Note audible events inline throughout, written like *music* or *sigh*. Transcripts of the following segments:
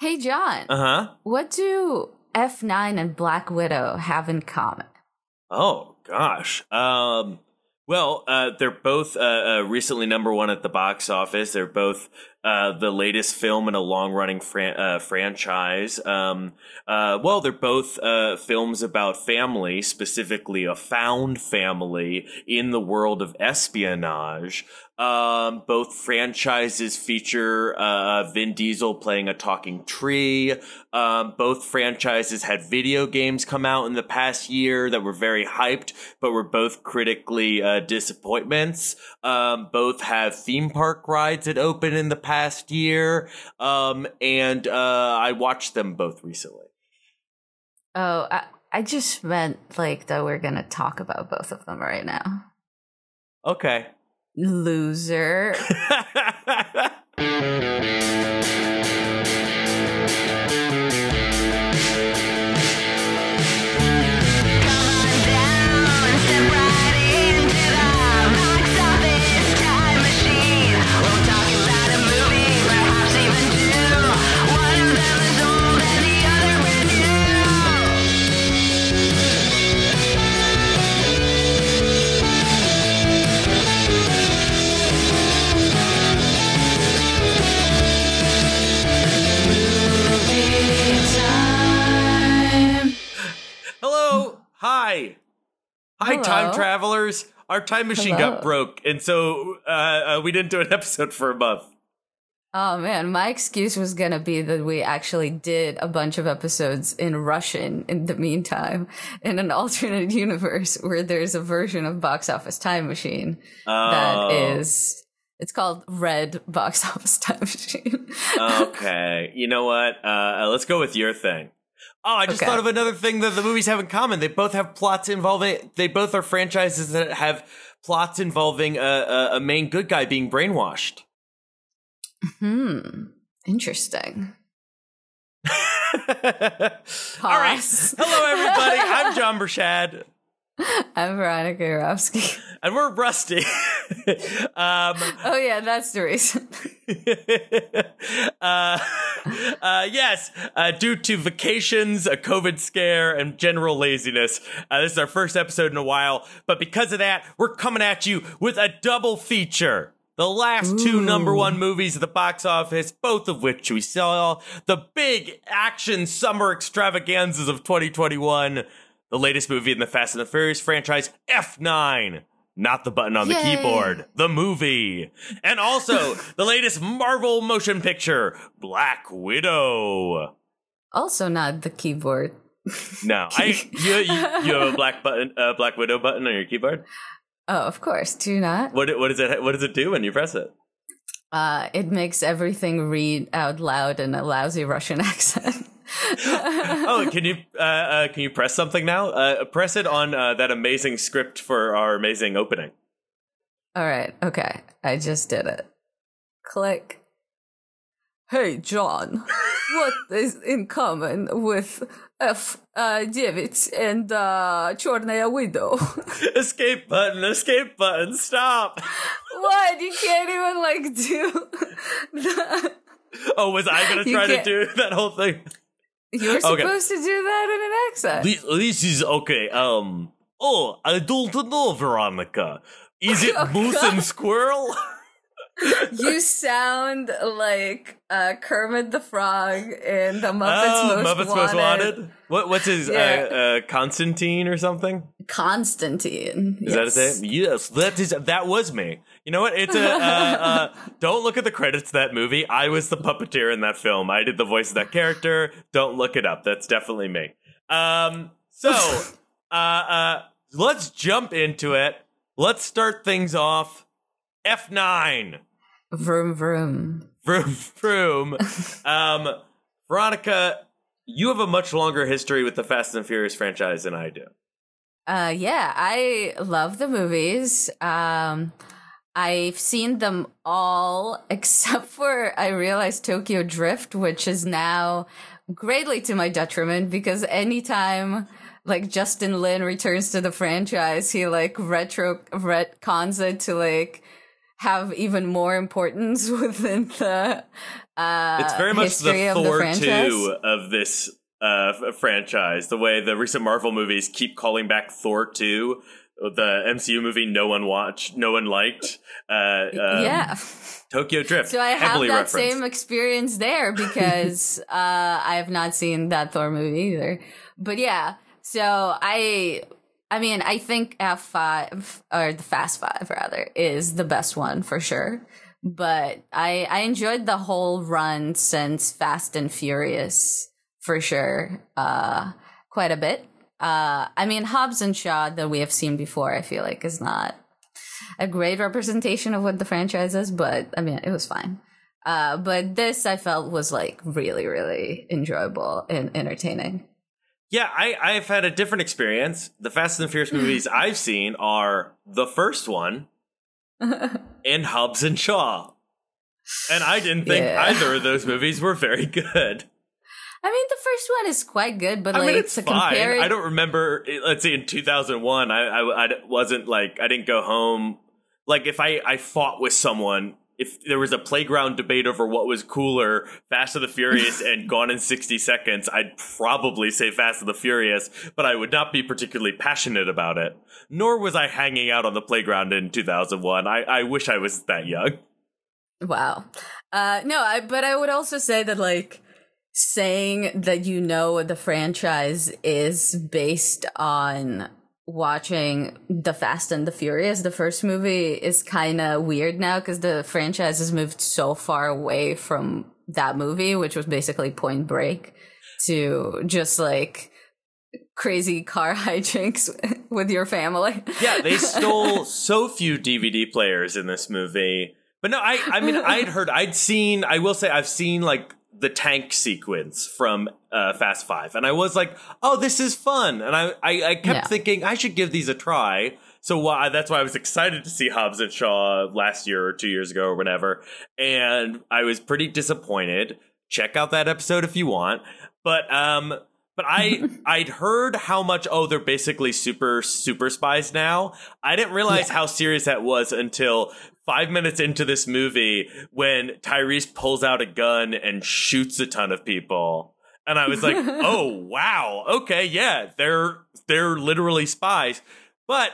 Hey, John. Uh huh. What do F9 and Black Widow have in common? Oh gosh. Um. Well, uh, they're both uh, uh, recently number one at the box office. They're both uh, the latest film in a long-running fran- uh, franchise. Um, uh, well, they're both films about family, specifically a found family in the world of espionage. Um, both franchises feature uh, Vin Diesel playing a talking tree. Um, both franchises had video games come out in the past year that were very hyped, but were both critically uh, disappointments. Um, both have theme park rides that opened in the past year, um, and uh, I watched them both recently. Oh, I, I just meant like that we're gonna talk about both of them right now. Okay. Loser. *laughs* Hi. Hi, Hello. time travelers. Our time machine Hello. got broke, and so uh, uh, we didn't do an *laughs* episode for a month. Oh man, my excuse was gonna be that we actually did a bunch of episodes in Russian in the meantime, in an *laughs* alternate universe where there's a version of Box Office Time Machine oh. that is. It's called Red Box *laughs* Office Time Machine. okay, you know what? Uh, let's go with your thing. Oh, I just okay. thought of another thing that the movies have in common. They both have plots involving. They both are franchises that have plots involving a, a, a main good guy being brainwashed. Hmm. Interesting. *laughs* All right. Hello, everybody. I'm *laughs* John Bershad. I'm Veronica Yarovsky. *laughs* And we're rusty. um, oh, yeah, that's the reason. uh, *laughs* uh, yes, uh, due to vacations, a COVID scare, and general laziness, uh, this is our first episode in a while. But because of that, we're coming at you with a double feature. The last Ooh. two number one movies at the box office, both of which we saw, the big action summer extravaganzas of 2021 the latest movie in the Fast and the Furious franchise, F9. Not the button on Yay. the keyboard, the movie. And also *laughs* the latest Marvel motion picture, Black Widow. Also not the keyboard. No, *laughs* I you, you, you have a black button, uh, Black Widow button on your keyboard. Oh, of course. Do you not? What what does it what does it do when you press it? Uh, it makes everything read out loud in a lousy Russian *laughs* accent oh, can you uh, uh, can you press something now? Uh, press it on uh, that amazing script for our amazing opening. All right. Okay. I just did it. Click. Hey, John. *laughs* what is in common with F uh, David and uh, Chornaya Widow? *laughs* escape button. Escape button. Stop. what? You can't even like do *laughs* that. Oh, was I gonna try to do that whole thing? You're supposed okay. to do that in an accent. This, this is okay. Um. Oh, I don't know, Veronica. Is *laughs* it oh, moose God. and squirrel? *laughs* you sound like uh, Kermit the Frog in the Muppets, oh, Most, Muppets Wanted. Most Wanted. What, what's his yeah. uh, uh, Constantine or something? Constantine. Is yes. that his name? Yes, that is that was me. You know what? It's a uh, uh, *laughs* don't look at the credits of that movie. I was the puppeteer in that film. I did the voice of that character. Don't look it up. That's definitely me. Um, so *laughs* uh, uh, let's jump into it. Let's start things off. F nine. Vroom vroom. Vroom vroom. *laughs* um, Veronica, you have a much longer history with the Fast and Furious franchise than I do. Uh, yeah, I love the movies. Um, I've seen them all *laughs* except for I realized Tokyo Drift, which is now greatly to my detriment because anytime like Justin Lin returns to the franchise, he like retro retcons it to like have even more importance *laughs* within the uh It's very much the history of the Thor franchise. 2 of this uh, franchise. The way the recent Marvel movies keep calling back Thor 2, the MCU movie no one watched, no one liked. Uh, um, yeah. Tokyo Drift. So I have that referenced. same experience there because *laughs* uh, I have not seen that Thor movie either. But yeah, so I, I mean, I think F five or the Fast Five rather is the best one for sure. But I I enjoyed the whole run since Fast and Furious for sure, uh, quite a bit. Uh, I mean, Hobbs and Shaw that we have seen before, I feel like is not a great representation of what the franchise is, but I mean, it was fine. Uh, but this I felt was like really, really enjoyable and entertaining. Yeah, I, I've had a different experience. The Fast and the Furious movies *laughs* I've seen are the first one *laughs* and Hobbs and Shaw. And I didn't think Yeah. either of those movies were very good. I mean, the first one is quite good, but I like mean, it's to fine. compare it, I don't remember. Let's see, in 2001, I, I, I wasn't like, I didn't go home. Like, if I, I fought with someone, if there was a playground debate over what was cooler, Fast and the Furious *laughs* and Gone in 60 Seconds, I'd probably say Fast and the Furious, but I would not be particularly passionate about it. Nor was I hanging out on the playground in 2001. I, I wish I was that young. Wow. Uh no, I but I would also say that like saying that you know the franchise is based on watching The Fast and the Furious, the first movie is kind of weird now cuz the franchise has moved so far away from that movie, which was basically Point Break to just like crazy car *laughs* hijinks *laughs* with your family. Yeah, they *laughs* stole so few DVD players in this movie. But no, I I mean I'd heard I'd seen I will say I've seen like the tank sequence from uh, Fast Five, and I was like, oh, this is fun, and I I, I kept Yeah. thinking I should give these a try. So why that's why I was excited to see Hobbs and Shaw last year or two years ago or whatever, and I was pretty disappointed. Check out that episode if you want, but um. But I *laughs* I'd heard how much oh they're basically super super spies now. I didn't realize Yeah. how serious that was until five minutes into this movie when Tyrese pulls out a gun and shoots a ton of people. And I was like, *laughs* oh wow, okay, yeah, they're they're literally spies. But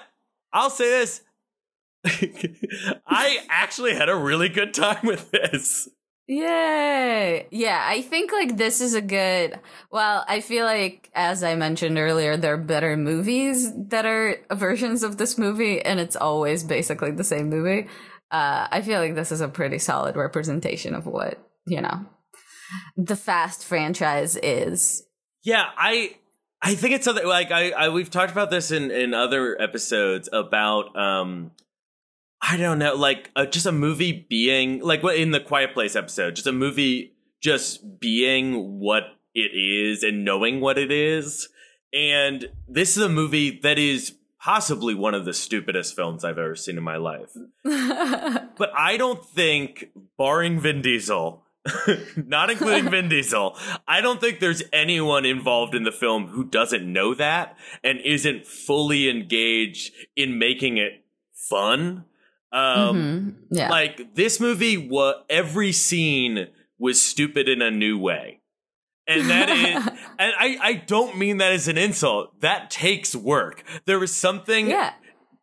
I'll say this. *laughs* I actually had a really good time with this. Yay! Yeah, I think like this is a good. Well, I feel like as I mentioned earlier, there are better movies that are *laughs* versions of this movie, and it's always basically the same movie. Uh, I feel like this is a pretty solid representation of what you know the Fast franchise is. Yeah, I I think it's something like I, I we've talked about this in in other episodes about um I don't know like uh, just a movie being like what in the Quiet Place episode just a movie just being what it is and knowing what it is and this is a movie that is possibly one of the stupidest films I've ever seen in my life *laughs* but I don't think barring Vin Diesel *laughs* not including Vin Diesel. I don't think there's anyone involved in the film who doesn't know that and isn't fully engaged in making it fun. Um, Mhm. Yeah. Like this movie, was every scene was stupid in a new way. And that is, *laughs* and I, I don't mean that as an insult. That takes work. There was something yeah.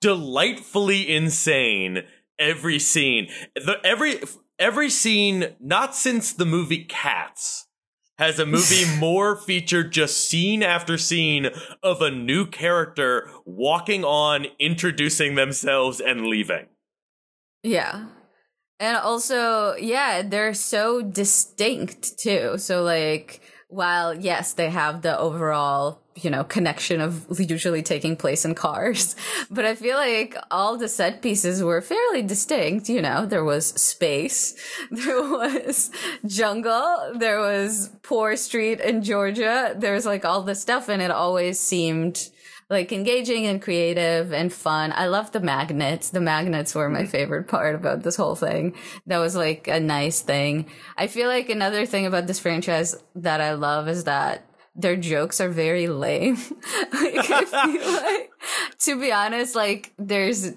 delightfully insane every scene. The every every scene not since the movie Cats has a movie *laughs* more featured just scene after scene of a new character walking on, introducing themselves and leaving. Yeah. And also, yeah, they're so distinct too. So like while yes, they have the overall, you know, connection of usually taking place in cars, *laughs* but I feel like all the set pieces were fairly distinct, you know. There was space, *laughs* there was jungle, there was poor street in Georgia. There was like all this stuff and it always seemed like engaging and creative and fun. I love the magnets. The magnets were my favorite part about this whole thing. That was like a nice thing. I feel like another thing about this franchise that I love is that their jokes are very lame. *laughs* like, *laughs* like, to be honest, like there's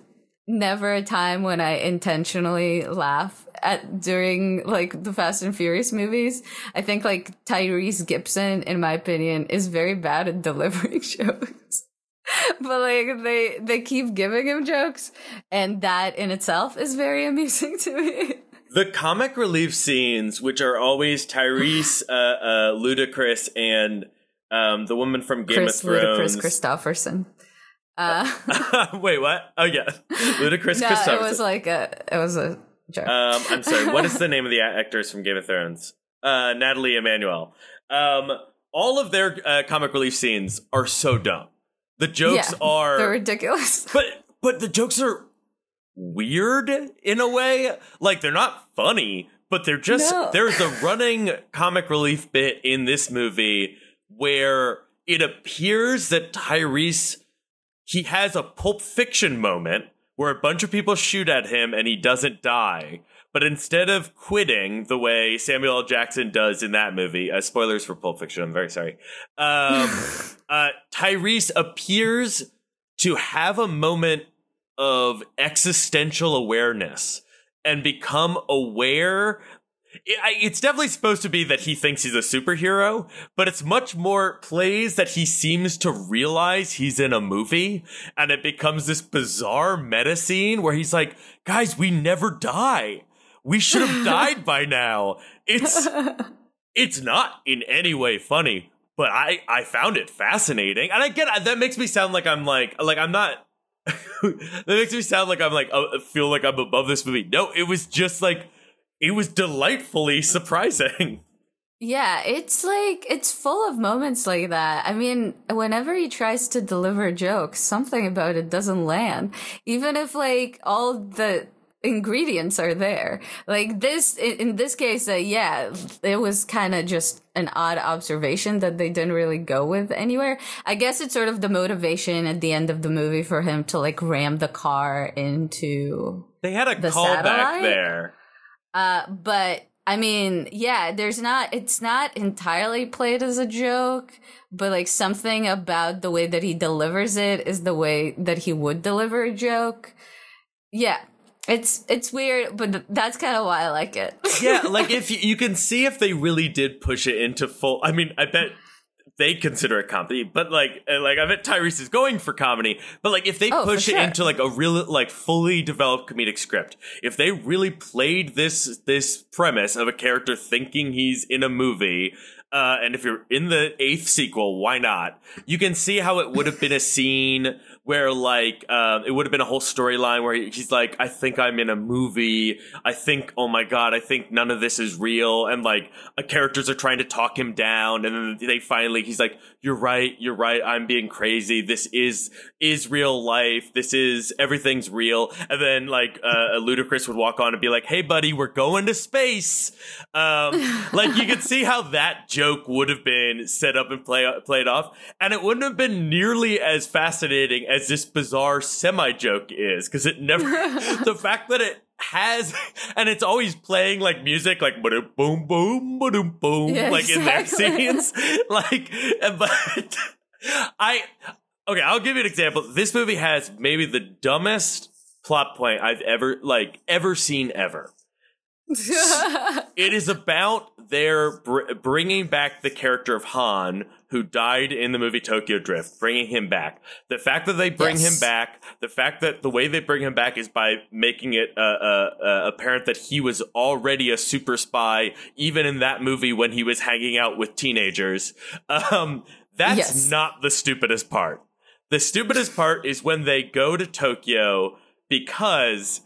never a time when I intentionally laugh at during like the Fast and Furious movies. I think like Tyrese Gibson, in my opinion, is very bad at delivering *laughs* jokes. *laughs* but like they they keep giving him jokes, and that in itself is very amusing to me. *laughs* The comic relief scenes, which are always Tyrese, *laughs* uh, uh, Ludacris, and um, the woman from Game Chris of Thrones. Ludacris Christopherson. Uh, Wait, what? Oh yeah, Ludacris no, Christopherson. it was like a it was a joke. Um, I'm sorry. What is the name of the actors from Game of Thrones? Uh, Nathalie Emmanuel. Um, all of their uh, comic relief scenes are so dumb. The jokes yeah, are they're ridiculous. *laughs* but but the jokes are weird in a way. Like they're not funny, but they're just No. there's a running comic relief bit in this movie where it appears that Tyrese he has a pulp fiction moment where a bunch of people shoot at him and he doesn't die. But instead of quitting the way Samuel L. Jackson does in that movie, uh, spoilers for Pulp Fiction, I'm very sorry. Um, *laughs* uh, Tyrese appears to have a moment of existential awareness and become aware. It's definitely supposed to be that he thinks he's a superhero, but it's much more plays that he seems to realize he's in a movie, and it becomes this bizarre meta scene where he's like, "Guys, we never die. We should have *laughs* died by now." It's *laughs* it's not in any way funny, but I I found it fascinating, and I get that makes me sound like I'm like like I'm not. *laughs* that makes me sound like I'm like uh, feel like I'm above this movie. No, it was just like it was delightfully surprising. Yeah, it's like it's full of moments like that. I mean, whenever he tries to deliver jokes, something about it doesn't land. Even if like all the ingredients are there. Like this in, this case, uh, yeah, it was kind of just an odd observation that they didn't really go with anywhere. I guess it's sort of the motivation at the end of the movie for him to like ram the car into They had a The callback there. uh, but I mean, yeah, there's not, it's not entirely played as a joke, but like something about the way that he delivers it is the way that he would deliver a joke. Yeah. It's, it's weird, but that's kind of why I like it. yeah, *laughs* like if you, you can see if they really did push it into full. I mean, I bet they consider it comedy, but like, uh, like I bet Tyrese is going for comedy. But like, if they Oh, push it sure. into like a real, like fully developed comedic script, if they really played this this premise of a character thinking he's in a movie. Uh, and if you're in the eighth sequel, why not? You can see how it would have been a scene where, like, um, it would have been a whole storyline where he- he's like, "I think I'm in a movie. I think, oh my god, I think none of this is real." And like, uh, characters are trying to talk him down, and then they finally, he's like, "You're right. You're right. I'm being crazy. This is is real life. This is everything's real." And then like, uh, Ludacris would walk on and be like, "Hey, buddy, we're going to space." Um, *laughs* like you could see how that joke would have been set up and play played off, and it wouldn't have been nearly as fascinating as this bizarre semi joke is because it never. *laughs* the fact that it has *laughs* and it's always playing like music like boom boom boom boom boom Yeah, like in their *laughs* scenes. Like *laughs* but i okay i'll give you an example. This movie has maybe the dumbest plot point i've ever like ever seen ever. It is about their br- bringing back the character of Han, who died in the movie Tokyo Drift, bringing him back. The fact that they bring Yes. him back, the fact that the way they bring him back is by making it uh, uh, uh, apparent that he was already a super spy, even in that movie when he was hanging out with teenagers. Um, that's Yes. not the stupidest part. The stupidest part is when they go to Tokyo because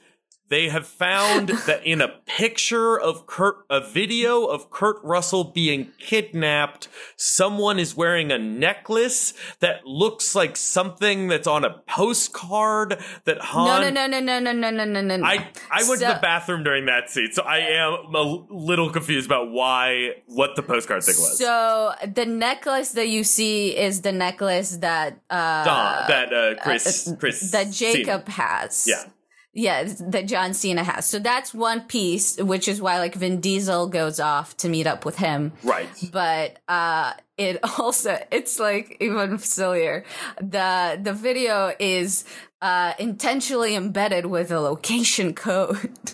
they have found *laughs* that in a picture of Kurt, a video of Kurt Russell being kidnapped, someone is wearing a necklace that looks like something that's on a postcard that Han. no, no, no, no, no, no, no, no, no. I, I went to the bathroom during that scene, so I am a little confused about why, what the postcard thing was. So the necklace that you see is the necklace that uh, Don, that uh, Chris, uh, Chris, that Jacob Cena. has. Yeah. Yeah, that John Cena has. So that's one piece, which is why like Vin Diesel goes off to meet up with him. Right. But uh it *laughs* also it's like even sillier. The the video is uh, intentionally embedded with a location *laughs* code.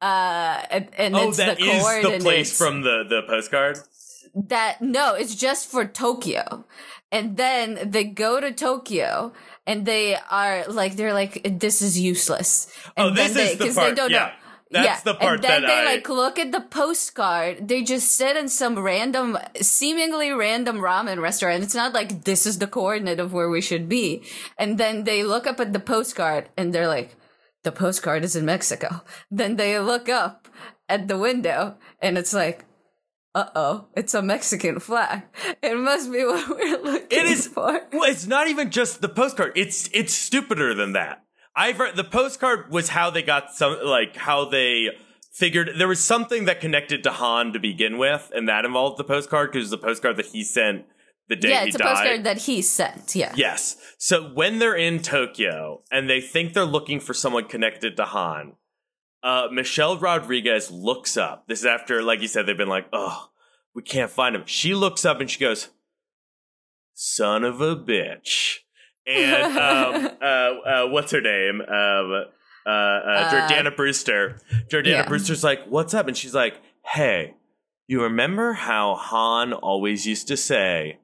uh, and, and oh, it's that the is the place from the the postcard. that no, it's just for Tokyo. And then they go to Tokyo and they are like they're like this is useless. Oh, And this then is they, the 'cause part, They don't yeah. know. That's the part and then that they I- like look at the postcard. They just sit in some random, seemingly random ramen restaurant. It's not like this is the coordinate of where we should be. And then they look up at the postcard and they're like, the postcard is in Mexico. Then they look up at the window and it's like, uh oh, it's a Mexican flag. It must be what we're *laughs* looking It is. for. Well, it's not even just the postcard. It's it's stupider than that. I've read the postcard was how they got some like how they figured there was something that connected to Han to begin with, and that involved the postcard because the postcard that he sent the day Yeah, he it's a died. postcard that he sent. Yeah. Yes. So when they're in Tokyo and they think they're looking for someone connected to Han, uh, Michelle Rodriguez looks up. This is after, like you said, they've been like, oh, we can't find him. She looks up and she goes, son of a bitch. And *laughs* um, uh, uh, what's her name? Um, uh, uh, Jordana Brewster. Jordana yeah. Brewster's like, what's up? And she's like, hey, you remember how Han always used to say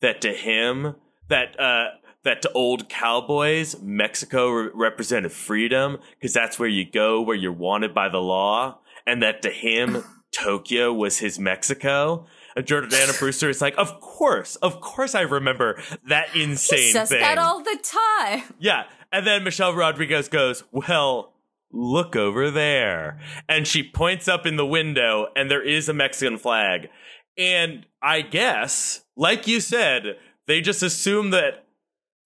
that to him, that uh, that to old cowboys, Mexico re- represented freedom because that's where you go where you're wanted by the law, and that to him, *laughs* Tokyo was his Mexico. And Jordana Brewster is like, of course, of course, I remember that *laughs* insane He says thing. that all the time. Yeah. And then Michelle Rodriguez goes, Well, look over there. And she points up in the window, and there is a Mexican flag. And I guess, like you said, they just assume that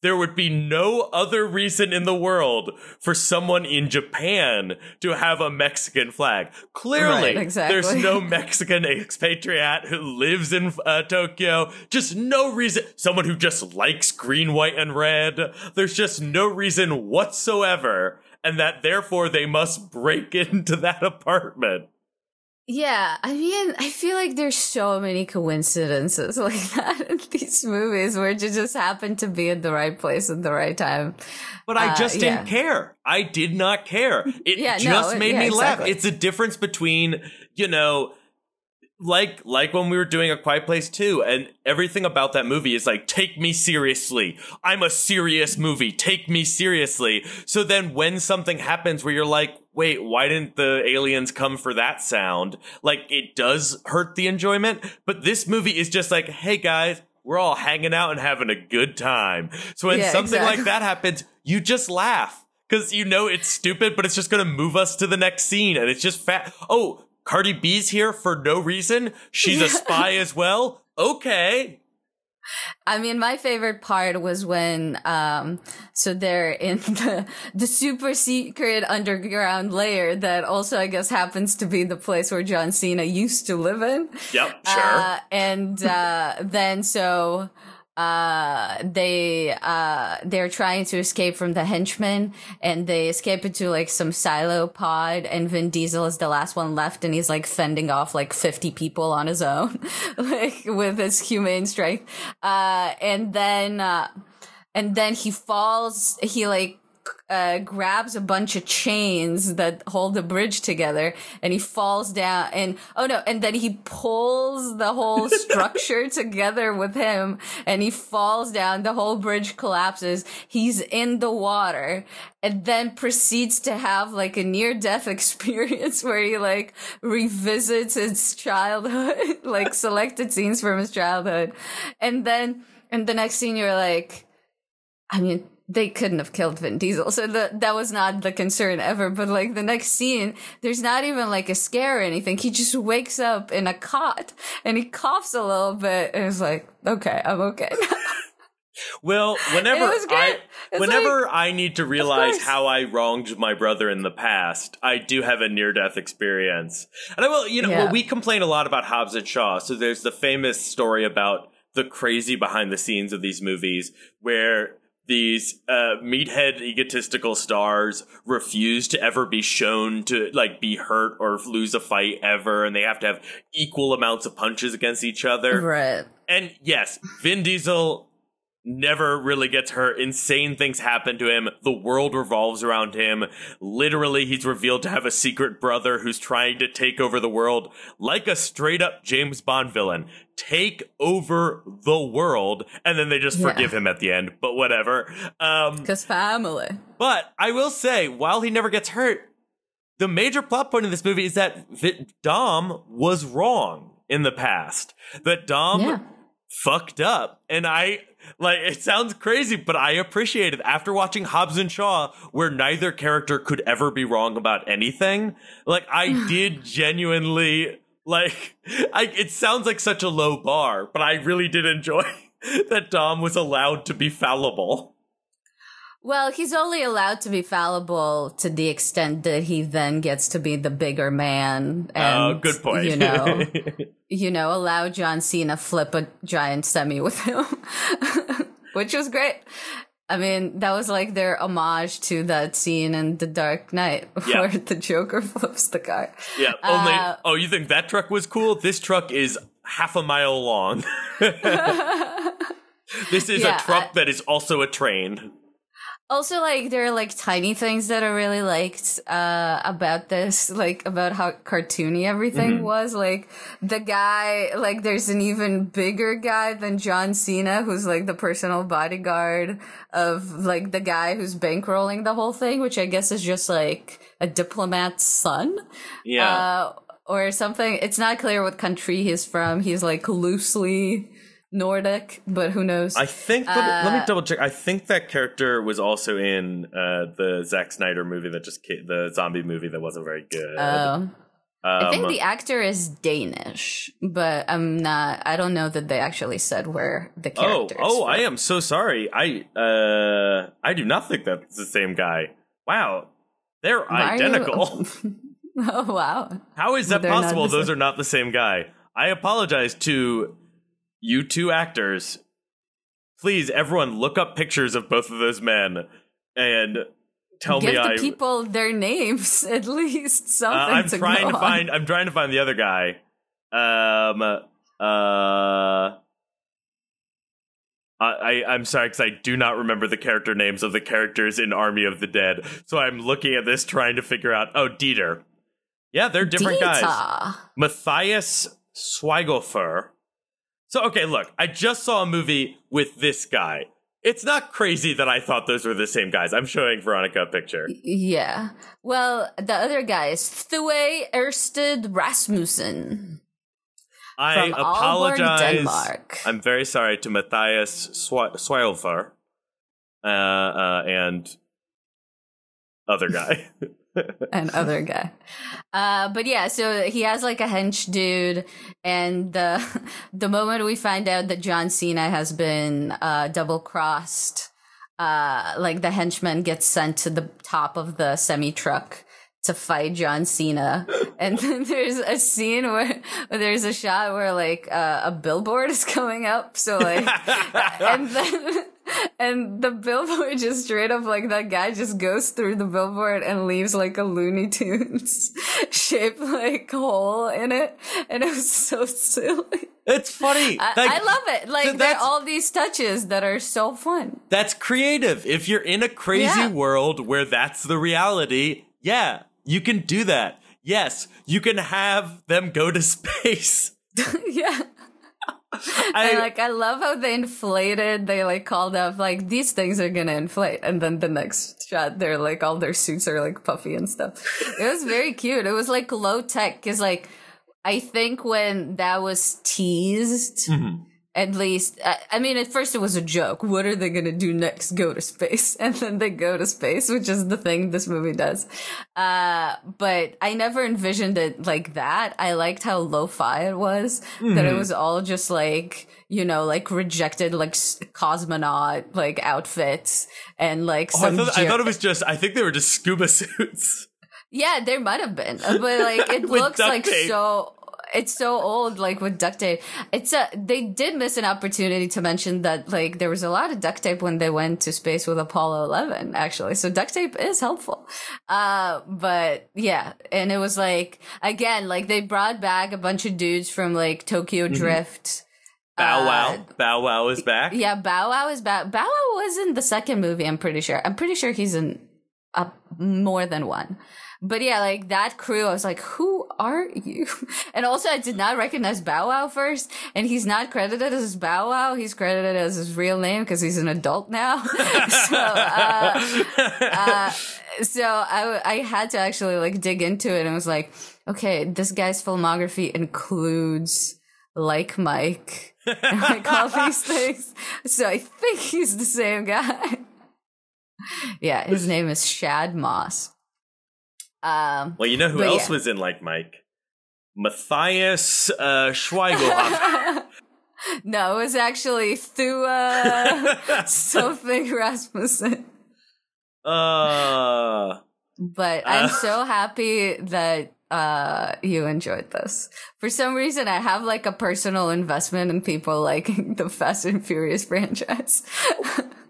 there would be no other reason in the world for someone in Japan to have a Mexican flag. Clearly, Right, exactly. there's no Mexican expatriate who lives in uh, Tokyo. Just no reason. Someone who just likes green, white, and red. There's just no reason whatsoever. And that therefore they must break *laughs* into that apartment. Yeah, I mean, I feel like there's so many coincidences *laughs* like that in these movies where you just happen to be at the right place at the right time. But I Uh, just yeah. didn't care. I did not care. It *laughs* Yeah, just it- made yeah, me laugh. exactly. It's a difference between, you know, like like when we were doing a quiet place too and everything about that movie is like take me seriously i'm a serious movie take me seriously so then when something happens where you're like wait why didn't the aliens come for that sound like it does hurt the enjoyment but this movie is just like hey guys we're all hanging out and having a good time so when Yeah, something exactly. like that happens you just laugh because you know it's stupid, but it's just going to move us to the next scene, and it's just fat. Oh, Cardi B's here for no reason. She's a spy as well. Okay. I mean, my favorite part was when, um, so they're in *laughs* the, the super secret underground layer that also, I guess, happens to be the place where John Cena used to live in. Yep. Sure. Uh, and uh, then so uh they uh they're trying to escape from the henchmen and they escape into like some silo pod and Vin Diesel is the last one left and he's like fending off like 50 people on his own *laughs* like with his humane strength. Uh and then uh and then he falls he like uh, grabs a bunch of chains that hold the bridge together and he falls down and oh no and then he pulls the whole *laughs* structure together with him and he falls down the whole bridge collapses he's in the water and then proceeds to have like a near death *laughs* experience where he like revisits his childhood *laughs* like selected scenes from his childhood. And then and the next scene you're like I mean, they couldn't have killed Vin Diesel, so that that was not the concern ever. But like the next scene, there's not even like a scare or anything. He just wakes up in a cot and he coughs a little bit, and it's like, okay, I'm okay. *laughs* well, whenever It was good. I, It's whenever I need to realize how I wronged my brother in the past, I do have a near death experience. And I will, you know, Yeah. well, we complain a lot about Hobbs and Shaw. So there's the famous story about the crazy behind the scenes of these movies where these uh, meathead egotistical stars refuse to ever be shown to like be hurt or lose a fight ever and they have to have equal amounts of punches against each other right. and yes, Vin Diesel never really gets hurt. Insane things happen to him. The world revolves around him. Literally, he's revealed to have a secret brother who's trying to take over the world like a straight up James Bond villain. Take over the world. And then they just Yeah. forgive him at the end, but whatever. Um, Because family. but I will say, while he never gets hurt, the major plot point of this movie is that Dom was wrong in the past. That Dom Yeah. Fucked up. And I, like, it sounds crazy, but I appreciate it. After watching Hobbs and Shaw, where neither character could ever be wrong about anything, like, I *sighs* did genuinely, like, I, it sounds like such a low bar, but I really did enjoy *laughs* that Dom was allowed to be fallible. Well, he's only allowed to be fallible to the extent that he then gets to be the bigger man. And, Oh, good point. You know, *laughs* you know, allow John Cena flip a giant semi with him, *laughs* which was great. I mean, that was like their homage to that scene in The Dark Knight *laughs* Yeah. where the Joker flips the car. Yeah, only. Uh, oh, you think that truck was cool? This truck is half a mile long. this is Yeah, a truck I- that is also a train. Also, like there are like tiny things that I really liked uh, about this, *laughs* like about how cartoony everything Mm-hmm. was. Like the guy, like there's an even bigger guy than John Cena, who's like the personal bodyguard of like the guy who's bankrolling the whole thing, which I guess is just like a diplomat's son. Yeah. Uh, or something. It's not clear what country he's from. He's like loosely Nordic, but who knows? I think. let, me, let uh, me double check. I think that character was also in uh, the Zack Snyder movie that just ca- the zombie movie that wasn't very good. Oh. I think Um, the actor is Danish, but I'm not. I don't know that they actually said where the Oh, character. oh! I am so sorry. I uh, I do not think that's the same guy. Wow, they're Why identical. *laughs* oh wow! How is that possible? Those same. are not the same guy. I apologize to you two actors. Please, everyone, look up pictures of both of those men and tell Give me the I. people their names *laughs* at least. something. uh, I'm to trying to on. find. I'm trying to find the other guy. Um. Uh. I, I I'm sorry because I do not remember the character names of the characters in Army of the Dead. So I'm looking at this trying to figure out. Oh, Dieter. Yeah, they're different guys. Matthias Schweigelfer. So, okay, look, I just saw a movie with this guy. It's not crazy that I thought those were the same guys. I'm showing Veronica a picture. Yeah. Well, the other guy is Thue Ersted Rasmussen I from Aalborg, apologize. Denmark. I'm very sorry to Matthias Schwe- uh, uh, and other guy. *laughs* and other guy. Uh, but yeah, so he has like a hench dude, and the *laughs* the moment we find out that John Cena has been uh, double crossed, uh, like the henchman gets sent to the top of the semi truck to fight John Cena, *laughs* and then there's a scene where, where there's a shot where like uh, a billboard is *laughs* coming up, so like, and then. And the billboard just straight up like that guy just goes through the billboard and leaves like a Looney Tunes *laughs* shaped like hole in it. And it was so silly. it's funny. I, Like, I love it. Like there are all these touches that are so fun. That's creative. If you're in a crazy Yeah. world where that's the reality, yeah, you can do that. Yes, you can have them go to *laughs* space. *laughs* yeah. *laughs* I, and like I love how they inflated. They like called up like these things are gonna inflate, and then the next shot, they're like all their suits are like puffy and stuff. It was very *laughs* cute. It was like low tech because like I think when that was teased, Mhm. At least I, I mean at first it was a joke. What are they gonna do next? Go to space, *laughs* and then they go to space, which is the thing this movie does. Uh, but I never envisioned it like that. I liked how lo-fi it was. That it Mhm. was all just like you know like rejected like s- cosmonaut like outfits and like Oh, I, some. thought, I thought it was just, I think they were just scuba *laughs* suits. yeah, there might have been, but like it *laughs* looks like tape. so. It's so old, like with duct tape. It's a. They did miss an opportunity to mention that, like, there was a lot of duct tape when they went to space with Apollo 11, actually. So duct tape is helpful. Uh, but yeah, and it was like again, like they brought back a bunch of dudes from like Tokyo Mm-hmm. Drift Bow Uh, Wow. Bow Wow is back. Yeah, Bow Wow is back. Bow Wow was in the second movie. I'm pretty sure. I'm pretty sure he's in uh, more than one. But yeah, like that crew, I was like, who are you? *laughs* And also, I did not recognize Bow Wow first. And he's not credited as Bow Wow. He's credited as his real name because he's an adult now. *laughs* so, uh, uh, so I, I had to actually like dig into it and was like, okay, this guy's filmography includes like Mike and like all these *laughs* things. So I think he's the same guy. yeah, his name is Shad Moss. Um, well, you know who else yeah. was in Like Mike? Matthias uh, Schweigelhoff. *laughs* no, it was actually Thua *laughs* something Rasmussen. uh, But I'm Uh. so happy that uh you enjoyed this. For some reason I have like a personal investment in people *laughs* liking the Fast and Furious franchise.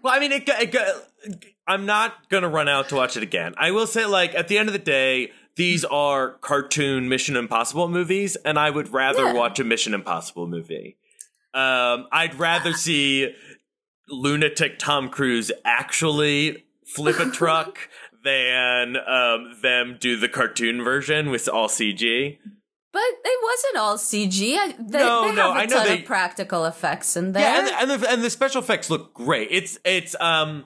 well, I mean, it, got it, I'm not gonna run out to watch it again. I will say, like, at the end of the day, these are cartoon Mission Impossible movies, and I would rather Yeah. watch a Mission Impossible movie. Um, I'd rather *laughs* see lunatic Tom Cruise actually flip a truck *laughs* than um, them do the cartoon version with all CG. but it wasn't all CG. I, they, No, they no, have a I know ton they- of practical effects in there. Yeah, and the, and the and the special effects look great. It's it's um.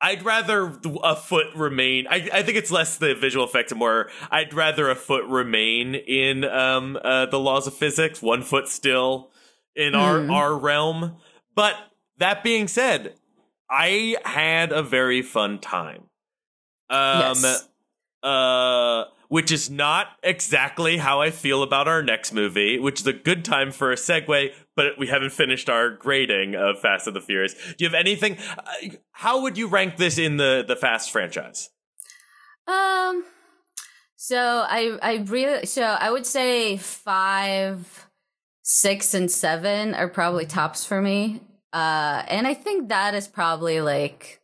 I'd rather a foot remain. I, I think it's less the visual effect and more. I'd rather a foot remain in um uh, the laws of physics. One foot still in our Hmm. our realm. But that being said, I had a very fun time. Um, Yes. uh, which is not exactly how I feel about our next movie, which is a good time for a segue, but we haven't finished our grading of Fast and the Furious. Do you have anything? Uh, how would you rank this in the, the Fast franchise? Um, so I I really so I would say five, six, and seven are probably tops for me. Uh, and I think that is probably like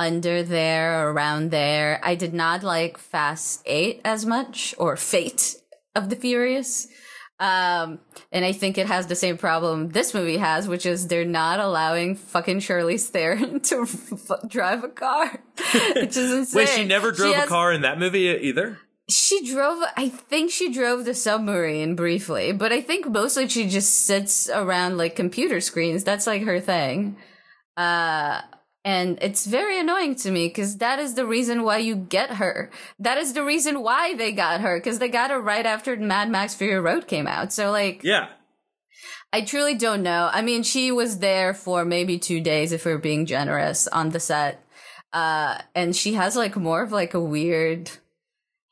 under there, around there. I did not like Fast Eight as much or Fate of the Furious. Um, and I think it has the same problem this movie has, which is they're not allowing fucking Charlize Theron *laughs* to f- drive a car, *laughs* which is insane. Wait, she never drove has- a car in that movie either? she drove, I think she drove the submarine briefly, but I think mostly she just sits around like computer screens. That's like her thing. Uh, and it's very annoying to me because that is the reason why you get her. That is the reason why they got her because they got her right after Mad Max Fury Road came out. So like, Yeah. I truly don't know. I mean, she was there for maybe two days if we're being generous on the set. Uh, and she has like more of like a weird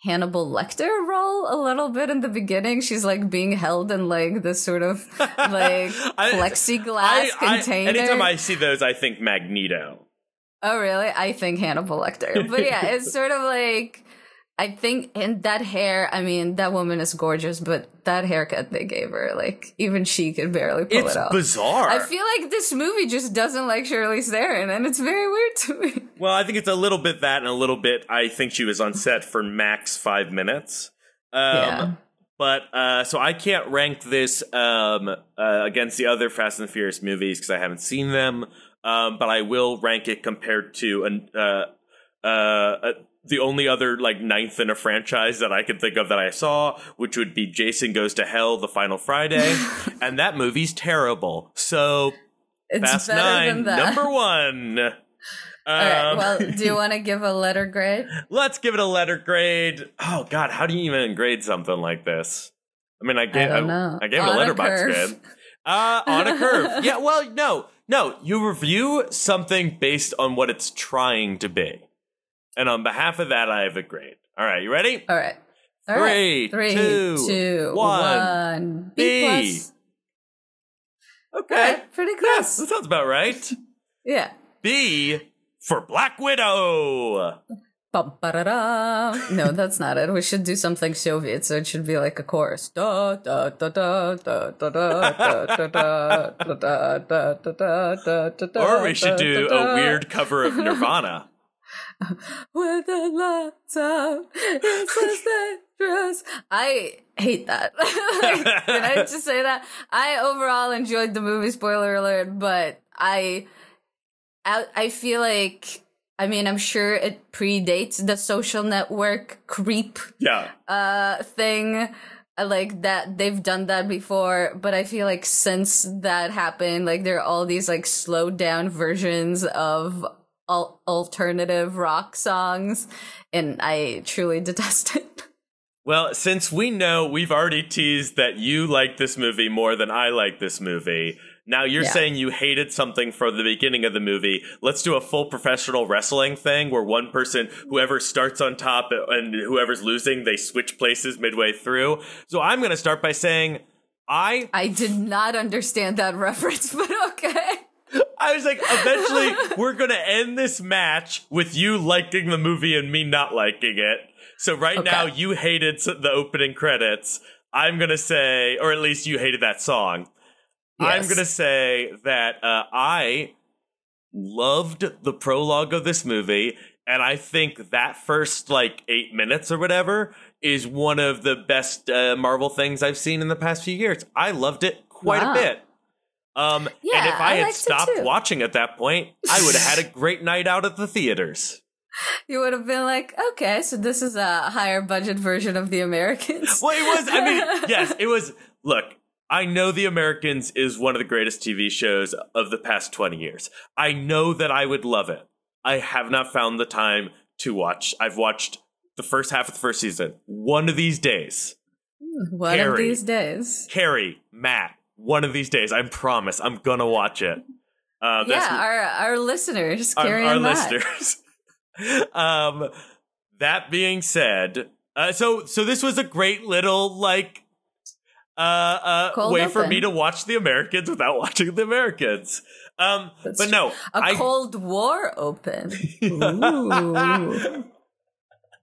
Hannibal Lecter role a little bit in the beginning. She's like being held in like this sort of like *laughs* I- plexiglass container. anytime I see those, I think Magneto. Oh, really? I think Hannibal Lecter. But yeah, it's *laughs* sort of like I think, and that hair. I mean, that woman is gorgeous, but that haircut they gave her, like even she could barely pull It's it off. It's bizarre. I feel like this movie just doesn't like Charlize Theron, and it's very weird to me. *laughs* Well, I think it's a little bit that and a little bit I think she was on set for max five minutes. Um, Yeah. But uh, so I can't rank this um, uh, against the other Fast and Furious movies because I haven't seen them. Um, but I will rank it compared to an, uh, uh, uh, the only other like ninth in a franchise that I can think of that I saw, which would be Jason Goes to Hell: The Final Friday, *laughs* and that movie's terrible. So It's Fast better Nine, than that. number *laughs* one. Um, All right. Well, do you *laughs* want to give a letter grade? Let's give it a letter grade. Oh God, how do you even grade something like this? I mean, I gave don't know. I, gave On a a Letterboxd grade. Uh, on a curve. Yeah. Well, no, no. You review something based on what it's trying to be, and on behalf of that, I have a grade. All right, you ready? All right. All Three, right. Three, two, two, one. one. B B. Okay. Right, pretty close. that sounds about right. Yeah. B for Black Widow. Bum, ba-da-da. No, that's not it. We should do something Soviet, so it should be like a chorus. Da da da da da da da da da da da da da da da da Or we should do a weird cover of Nirvana. *laughs* with the lights out. It's dangerous. I hate that. like, *laughs* did I just say that? I overall enjoyed the movie. Spoiler alert, but I, I, I feel like. I mean, I'm sure it predates the social network creep Yeah. uh thing uh, like that they've done that before but i feel like since that happened like there are all these like slowed down versions of al- alternative rock songs and i truly *laughs* detest it Well, since we know we've already teased that you like this movie more than I like this movie, now you're Yeah. saying you hated something from the beginning of the movie. Let's do a full professional wrestling thing where one person, whoever starts on top and whoever's losing, they switch places midway through. So I'm going to start by saying I i did not understand that *laughs* reference but okay I was like, eventually, we're going to end this match with you liking the movie and me not liking it. So right Okay. now, you hated the opening credits. I'm going to say, or at least you hated that song. I'm going to say that uh, I loved the prologue of this movie. And I think that first like eight minutes or whatever is one of the best uh, Marvel things I've seen in the past few years. I loved it quite Wow. a bit. Um, and if I, I had stopped watching at that point, I would have had a great night out at the theaters. you would have been like okay so this is a higher budget version of the americans Well, it was. I mean, *laughs* yes, it was. Look, I know The Americans is one of the greatest TV shows of the past twenty years. I know that I would love it. I have not found the time to watch. I've watched the first half of the first season. One of these days, one of these days Carrie, Matt. One of these days, I promise, I'm gonna watch it. Uh, yeah our our listeners our, carry our on listeners. *laughs* um, that being said, uh, so so this was a great little like uh, uh, way for me to watch the Americans without *laughs* watching the Americans. Um, That's but no, A I, Cold War open. *laughs*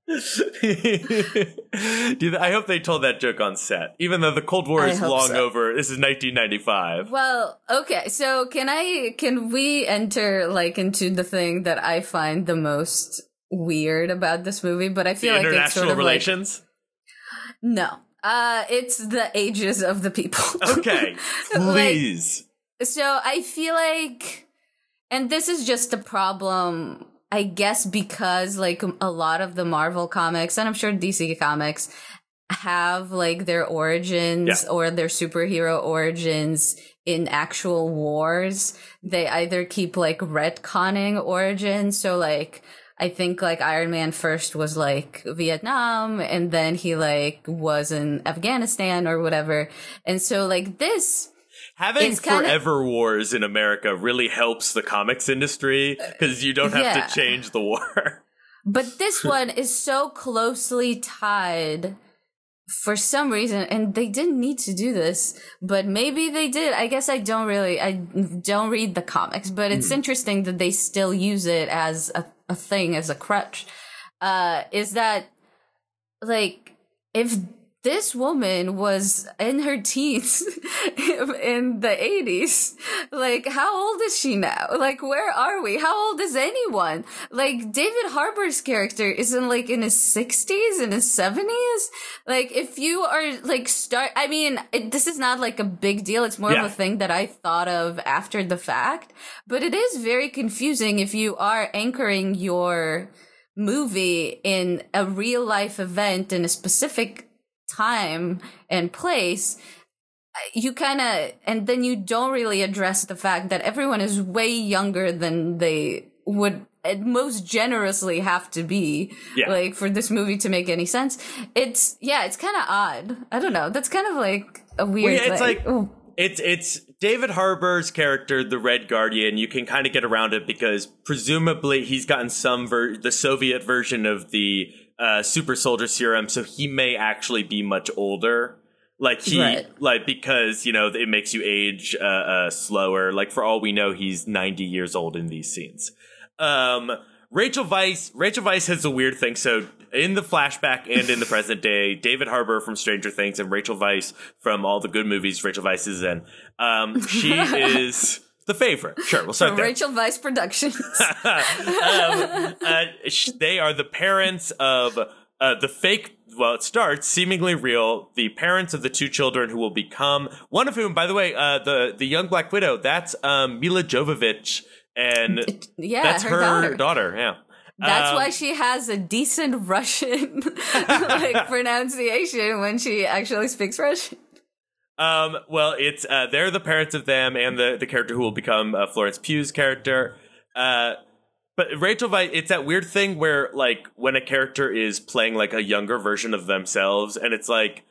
Ooh. *laughs* Do you- I hope they told that joke on set, even though the Cold War is long so. over. This is 1995. well, okay. So can I? Can we enter like into the thing that I find the most weird about this movie? But I feel The like it's international sort of relations. like no. Uh, it's the ages of the people. *laughs* okay, Like, please. So I feel like, and this is just a problem, I guess, because like a lot of the Marvel comics, and I'm sure DC comics, have like their origins Yeah. or their superhero origins in actual wars. They either keep like retconning origins. So like, I think like Iron Man first was like Vietnam and then he like was in Afghanistan or whatever. And so like this Having It's kinda- forever wars in America really helps the comics industry because you don't have Yeah. to change the war. But this *laughs* one is so closely tied for some reason, and they didn't need to do this, but maybe they did. I guess I don't really, I don't read the comics, but it's interesting that they still use it as a, a thing, as a crutch. Uh, is that like, if this woman was in her teens *laughs* in the 80s. Like, how old is she now? Like, where are we? How old is anyone? Like, David Harbour's character isn't like in his 60s, in his 70s. Like, if you are like start, I mean, it, this is not like a big deal. It's more Yeah. of a thing that I thought of after the fact, but it is very confusing if you are anchoring your movie in a real life event in a specific time and place you kind of and then you don't really address the fact that everyone is way younger than they would most generously have to be Yeah. like for this movie to make any sense it's yeah it's kind of odd i don't know that's kind of like a weird yeah, it's like- Ooh. It's it's David Harbour's character, the Red Guardian. You can kind of get around it because presumably he's gotten some ver- the Soviet version of the uh, super soldier serum, so he may actually be much older. Like he Right. like because you know it makes you age uh, uh, slower. Like for all we know, he's ninety years old in these scenes. Um, Rachel Weisz, Rachel Weisz has a weird thing. So in the flashback and in the *laughs* present day, David Harbour from Stranger Things and Rachel Weisz from all the good movies Rachel Weisz is in. Um, she *laughs* is the favorite. Sure, we'll start there. Rachel Weisz Productions. *laughs* um, uh, sh- they are the parents of uh, the fake. Well, it starts seemingly real. The parents of the two children who will become one of whom, by the way, uh, the the young Black Widow. That's um, Milla Jovovich, and yeah, that's her, her, daughter. Yeah. That's Um, why she has a decent Russian *laughs* like *laughs* pronunciation when she actually speaks Russian. Um, well, it's uh, they're the parents of them and the the character who will become uh, Florence Pugh's character. Uh, but Rachel it's that weird thing where like when a character is playing like a younger version of themselves, and it's like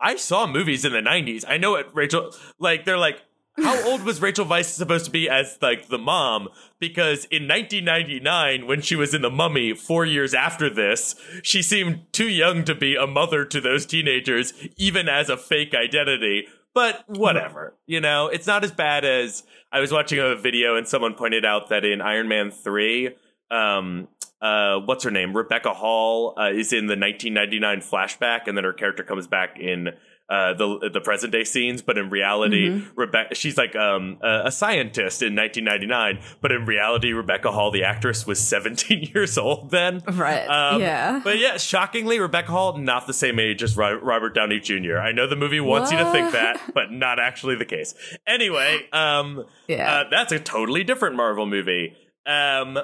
I saw movies in the '90s. I know what Rachel like. They're like. How old was Rachel Weisz supposed to be as like the mom? Because in 1999, when she was in The Mummy, four years after this, she seemed too young to be a mother to those teenagers, even as a fake identity. But whatever, you know, it's not as bad as I was watching a video and someone pointed out that in Iron Man 3, um, uh, what's her name? Rebecca Hall uh, is in the 1999 flashback, and then her character comes back in uh, the the present day scenes. But in reality, Rebecca she's like um, a, a scientist in 1999, but in reality, Rebecca Hall, the actress, was 17 *laughs* years old then. Right. Um, yeah. But yeah, shockingly, Rebecca Hall not the same age as Robert Downey Jr. I know the movie wants you to think that, but not actually the case. Anyway, um, Yeah. uh, that's a totally different Marvel movie. Um,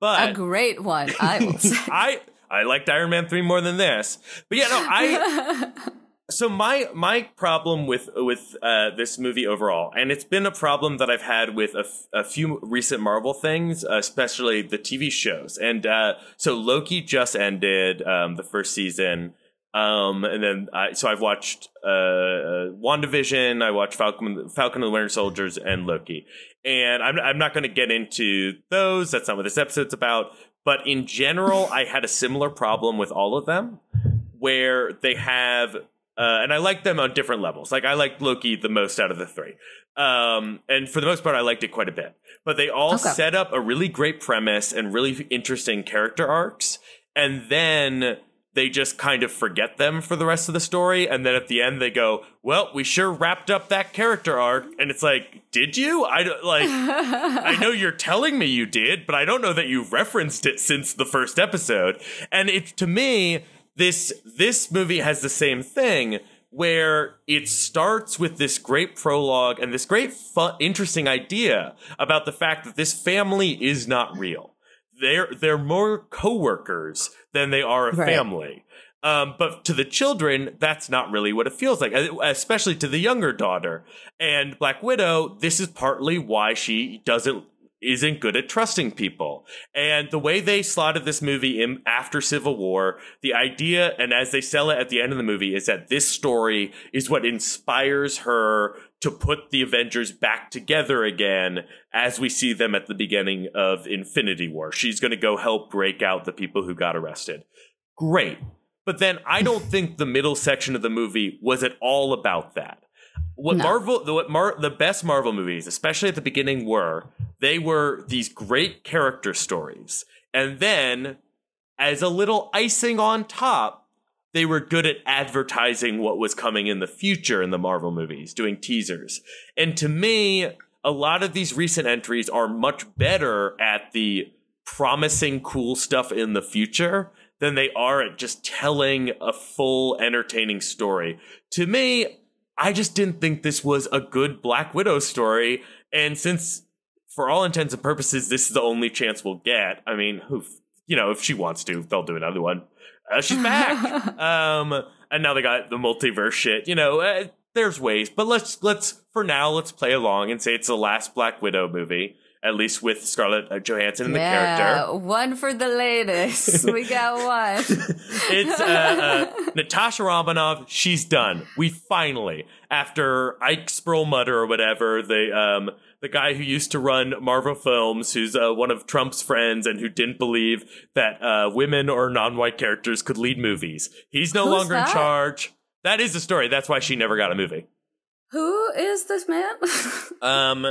but a great one, I. *laughs* I I liked Iron Man three more than this. But yeah, no, I *laughs* so my my problem with with uh, this movie overall, and it's been a problem that I've had with a, few recent Marvel things, especially the TV shows. And uh, so Loki just ended um, the first season. Um, and then I, so I've watched uh, uh, WandaVision, I watched Falcon, Falcon and the Winter Soldiers, and Loki. And I'm I'm not going to get into those. That's not what this episode's about. But in general, I had a similar problem with all of them, where they have, uh, and I like them on different levels. Like I liked Loki the most out of the three, um, and for the most part, I liked it quite a bit. But they all Okay. set up a really great premise and really interesting character arcs, and then they just kind of forget them for the rest of the story and then at the end they go well we sure wrapped up that character arc and it's like did you i don't like i know you're telling me you did but i don't know that you've referenced it since the first episode and it to me this this movie has the same thing where it starts with this great prologue and this great fun, interesting idea about the fact that this family is not real they're they're more coworkers than they are a Right. family. Um, but to the children, that's not really what it feels like, especially to the younger daughter. And Black Widow, this is partly why she doesn't isn't good at trusting people. And the way they slotted this movie in after Civil War, the idea, and as they sell it at the end of the movie, is that this story is what inspires her to put the Avengers back together again as we see them at the beginning of Infinity War. She's going to go help break out the people who got arrested. Great. But then I don't think the middle section of the movie was at all about that. What No. Marvel, the, what Mar- the best Marvel movies, especially at the beginning, were they were these great character stories, and then as a little icing on top, they were good at advertising what was coming in the future in the Marvel movies, doing teasers. And to me, a lot of these recent entries are much better at the promising cool stuff in the future than they are at just telling a full entertaining story. To me, I just didn't think this was a good Black Widow story. And since, for all intents and purposes, this is the only chance we'll get, I mean, who, you know, if she wants to, they'll do another one. Uh, she's back. *laughs* um, and now they got the multiverse shit. You know, uh, there's ways, but let's let's for now let's play along and say it's the last Black Widow movie, at least with Scarlett uh, Johansson in the yeah, character. one for the latest. we *laughs* got one. It's uh, uh, Natasha Romanoff. She's done. We finally, after Ike Sperlmutter or whatever, the um the guy who used to run Marvel Films, who's uh, one of Trump's friends and who didn't believe that uh, women or non-white characters could lead movies. He's no Who's longer in charge. That is the story. That's why she never got a movie. Who is this man? *laughs* Um,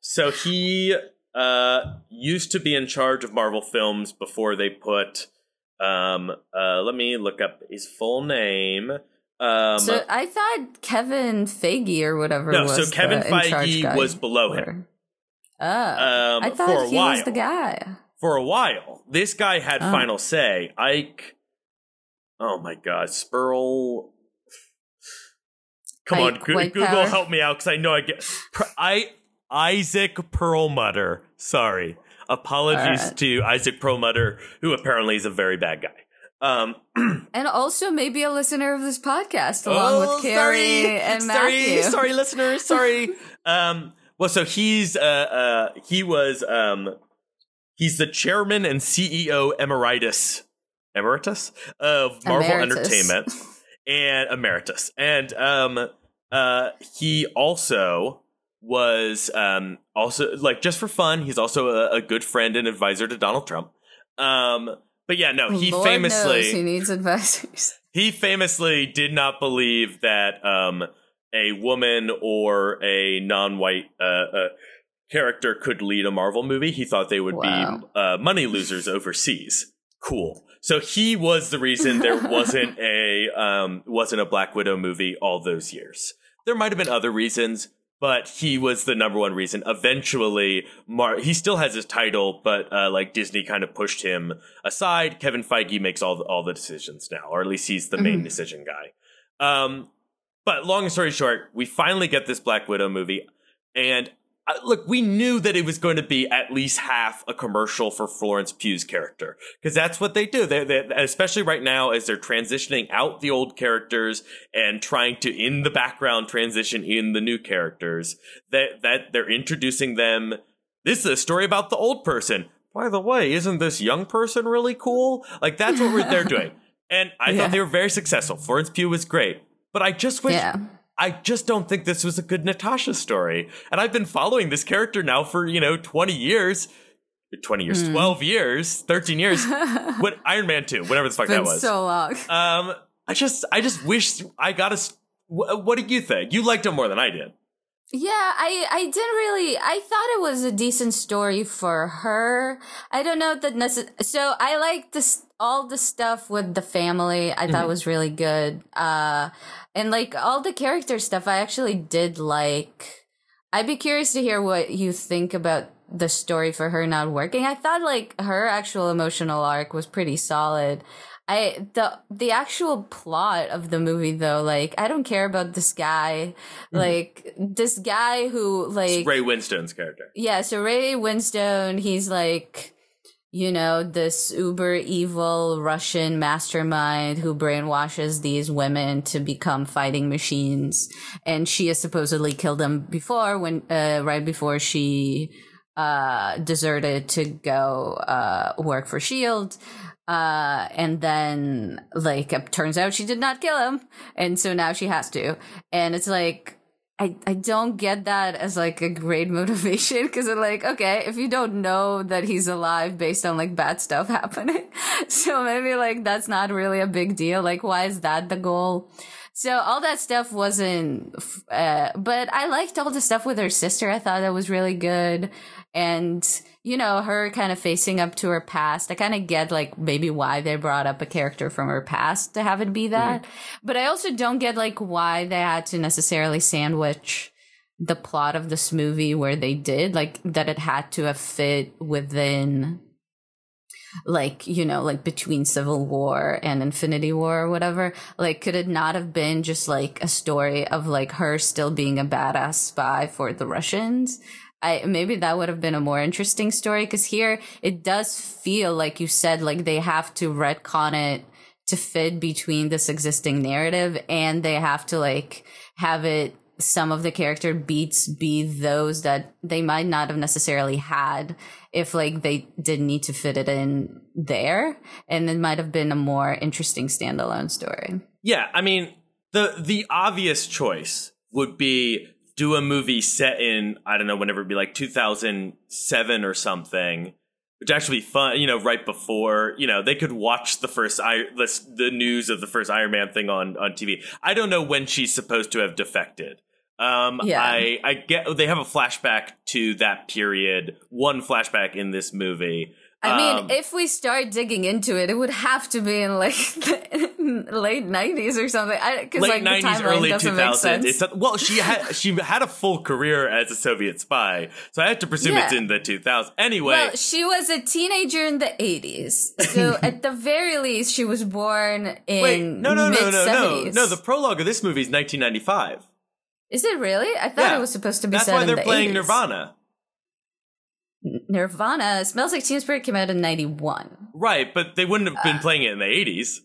so he uh used to be in charge of Marvel Films before they put um uh let me look up his full name. Um so I thought Kevin Feige or whatever No, so Kevin Feige was below him. Oh, um, I thought he while. was the guy. For a while, this guy had oh. final say. Ike. Oh my God, Spurl. Come Ike, on, Google, Google help me out because I know I get. I Isaac Perlmutter. Sorry, apologies right. to Isaac Perlmutter, who apparently is a very bad guy. Um, *clears throat* and also maybe a listener of this podcast, along oh, with Carrie sorry, and Matthew. Sorry, sorry, listeners, sorry. *laughs* um, well, so he's uh, uh, he was um, he's the chairman and CEO emeritus emeritus of Marvel emeritus. Entertainment *laughs* and emeritus, and um, uh, he also was um also like just for fun. He's also a, a good friend and advisor to Donald Trump. Um but yeah, no, he Lord famously he needs advisors. *laughs* He famously did not believe that um, a woman or a non-white uh, uh, character could lead a Marvel movie. He thought they would wow. be uh, money losers overseas. Cool. So he was the reason there *laughs* wasn't a um, wasn't a Black Widow movie all those years. There might have been other reasons, but he was the number one reason. Eventually, Mar- he still has his title, but uh, like Disney kind of pushed him aside. Kevin Feige makes all the, all the decisions now, or at least he's the main mm-hmm. decision guy. Um, but long story short, we finally get this Black Widow movie, and look, we knew that it was going to be at least half a commercial for Florence Pugh's character because that's what they do. They, they, especially right now as they're transitioning out the old characters and trying to, in the background, transition in the new characters. That that they're introducing them. This is a story about the old person. By the way, isn't this young person really cool? Like that's what they're *laughs* doing. And I yeah. thought they were very successful. Florence Pugh was great, but I just wish. Yeah I just don't think this was a good Natasha story. And I've been following this character now for, you know, 20 years. 20 years, mm. 12 years, 13 years. *laughs* what Iron Man 2, whatever the fuck been that was. So long. Um I just I just wish I got a what, what did you think? You liked him more than I did. Yeah, I I didn't really. I thought it was a decent story for her. I don't know that necess- So I like this all the stuff with the family. I mm-hmm. thought was really good. Uh, and like all the character stuff, I actually did like. I'd be curious to hear what you think about the story for her not working. I thought like her actual emotional arc was pretty solid. I the the actual plot of the movie though, like I don't care about this guy, mm-hmm. like this guy who like it's Ray Winstone's character. Yeah, so Ray Winstone, he's like you know, this uber evil Russian mastermind who brainwashes these women to become fighting machines. And she has supposedly killed them before when, uh, right before she, uh, deserted to go, uh, work for S.H.I.E.L.D. Uh, and then like it turns out she did not kill him. And so now she has to. And it's like, I, I don't get that as like a great *laughs* motivation because I'm like, okay, if you don't know that he's alive based on like bad stuff *laughs* happening, so maybe like that's not really a big deal. Like, why is that the goal? So all that stuff wasn't, uh, but I liked all the stuff with her sister. I thought that was really good. And, you know, her kind of facing up to her past. I kind of get like maybe why they brought up a character from her past to have it be that. Mm-hmm. But I also don't get like why they had to necessarily sandwich the plot of this movie where they did, like that it had to have fit within like you know like between civil war and infinity war or whatever like could it not have been just like a story of like her still being a badass spy for the russians I maybe that would have been a more interesting story because here it does feel like you said like they have to retcon it to fit between this existing narrative and they have to like have it some of the character beats be those that they might not have necessarily had if like they didn't need to fit it in there and it might have been a more interesting standalone story. Yeah i mean the the obvious choice would be do a movie set in I don't know whenever it would be like 2007 or something, which actually be fun. You know, right before you know they could watch the first I the, the news of the first Iron Man thing on on TV. I don't know when she's supposed to have defected. Um, yeah. I I get they have a flashback to that period, one flashback in this movie. I mean, Um, if we start digging into it, it would have to be in like *laughs* the late nineties or something. Because late like the nineties, timeline early two doesn't make sense. It's well, she had she had a full career as a Soviet spy, so I have to presume it's in the two thousands. Anyway, Well, she was a teenager in the 80s. So *laughs* at the very least, she was born in wait, no, no, no, no, no, no. The prologue of this movie is nineteen ninety five. Is it really? I thought Yeah. it was supposed to be That's why they're the playing 80s. Nirvana, Nirvana Smells Like Teen Spirit came out in 91. right? But they wouldn't have been Uh. playing it in the eighties.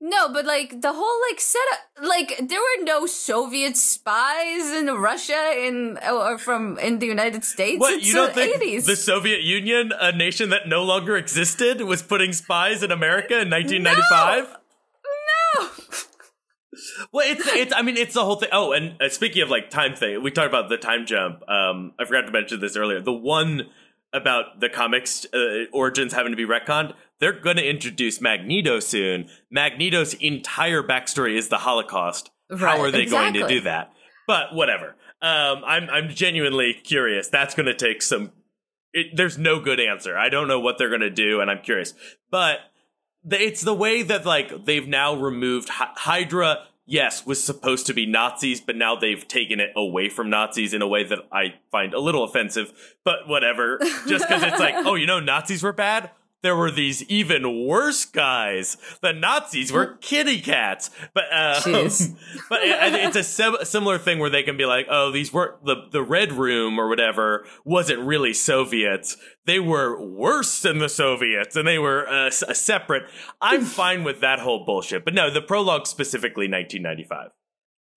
No, but like the whole like setup, like there were no Soviet spies in Russia in or from in the United States. What it's you don't the think 80s. the Soviet Union, a nation that no longer existed, was putting spies in America in nineteen ninety five? no. *laughs* Well, it's it's. I mean, it's the whole thing. Oh, and uh, speaking of like time thing, we talked about the time jump. Um, I forgot to mention this earlier. The one about the comics uh, origins having to be retconned. They're going to introduce Magneto soon. Magneto's entire backstory is the Holocaust. How are they going to do that? But whatever. Um, I'm I'm genuinely curious. That's going to take some. It, there's no good answer. I don't know what they're going to do, and I'm curious. But it's the way that like they've now removed Hy- Hydra. Yes, was supposed to be Nazis, but now they've taken it away from Nazis in a way that I find a little offensive. But whatever, just because it's like, *laughs* oh, you know, Nazis were bad. There were these even worse guys. The Nazis were kitty cats, but uh, *laughs* but it, it's a sim- similar thing where they can be like, oh, these weren't the the Red Room or whatever wasn't really Soviets. They were worse than the Soviets, and they were uh, s- a separate. I'm *laughs* fine with that whole bullshit, but no, the prologue specifically 1995.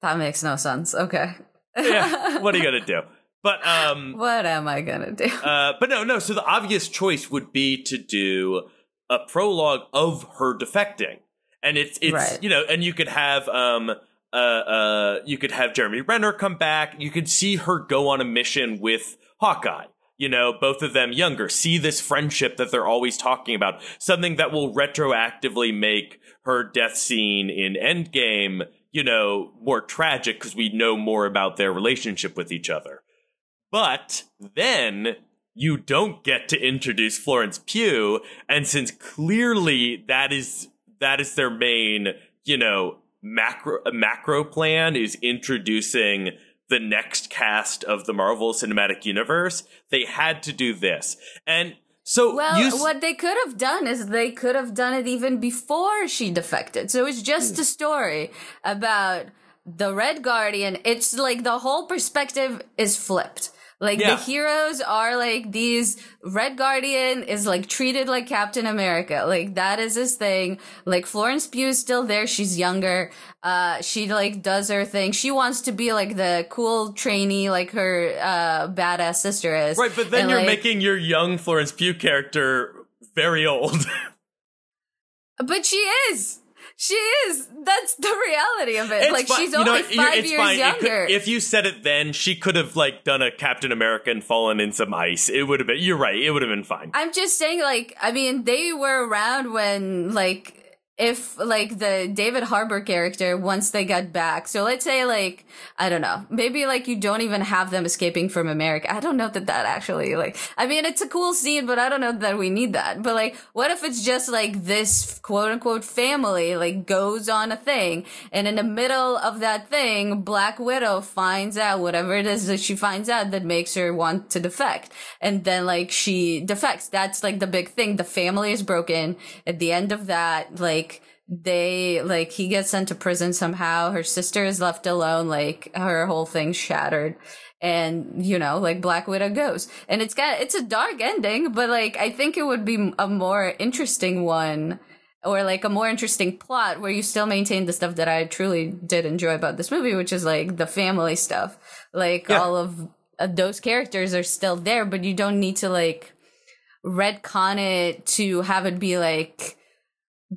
That makes no sense. Okay. Yeah, *laughs* what are you gonna do? But um, What am I gonna do? uh, but no, no. So the obvious choice would be to do a prologue of her defecting, and it's it's Right. you know, and you could have um uh uh you could have Jeremy Renner come back. You could see her go on a mission with Hawkeye. You know, both of them younger. See this friendship that they're always talking about. Something that will retroactively make her death scene in Endgame, you know, more tragic because we know more about their relationship with each other. But then you don't get to introduce Florence Pugh, and since clearly that is that is their main, you know, macro macro plan is introducing the next cast of the Marvel Cinematic Universe, they had to do this. And so Well, s- what they could have done is they could have done it even before she defected. So it's Hmm. just a story about the Red Guardian. It's like the whole perspective is flipped. Like Yeah. the heroes are like these Red Guardian is like treated like Captain America. Like that is his thing. Like Florence Pugh is still there. She's younger. Uh, she like does her thing. She wants to be like the cool trainee, like her uh badass sister is. right, but then And, you're like- making your young Florence Pugh character very old. *laughs* But she is. She is. That's the reality of it. It's like fi- she's only you're- five it's years fine. It could- younger. if you said it then, she could have like done a Captain America and fallen in some ice. It would have been. You're right. It would have been fine. I'm just saying, like, I mean, they were around when, like, if like the David Harbour character once they got back. So let's say like I don't know, maybe like you don't even have them escaping from America. I don't know that that actually like I mean it's a cool scene, but I don't know that we need that. But like what if it's just like this quote unquote family like goes on a thing and in the middle of that thing Black Widow finds out whatever it is that she finds out that makes her want to defect. And then like she defects. That's like the big thing. The family is broken. At the end of that, like they like he gets sent to prison somehow. Her sister is left alone like her whole thing shattered. And you know like black widow goes. And it's got it's a dark ending but like i think it would be a more interesting one or like a more interesting plot where you still maintain the stuff that i truly did enjoy about this movie which is like the family stuff. Like Yeah. all of uh, those characters are still there but you don't need to like retcon it to have it be like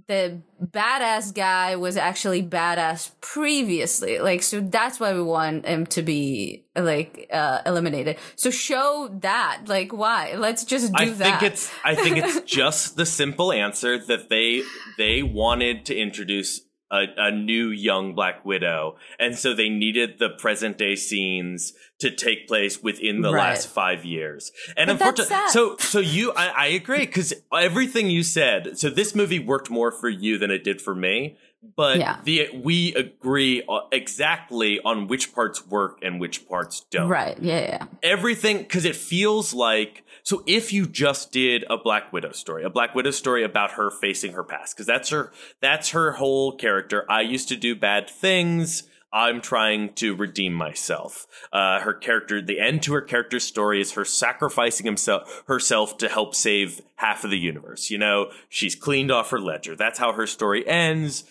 the badass guy was actually badass previously. Like so that's why we want him to be like uh eliminated. So show that. Like why? Let's just do I that. i think it's I think it's *laughs* just the simple answer that they they wanted to introduce a, a new young Black Widow, and so they needed the present day scenes to take place within the Right. last five years. And But unfortunately, so so you, I, I agree because everything you said. So this movie worked more for you than it did for me. But Yeah. the we agree exactly on which parts work and which parts don't Right. Yeah. Yeah. everything because it feels like so if you just did a black widow story a black widow story about her facing her past because that's her that's her whole character i used to do bad things i'm trying to redeem myself uh, her character the end to her character's story is her sacrificing himself herself to help save half of the universe you know she's cleaned off her ledger that's how her story ends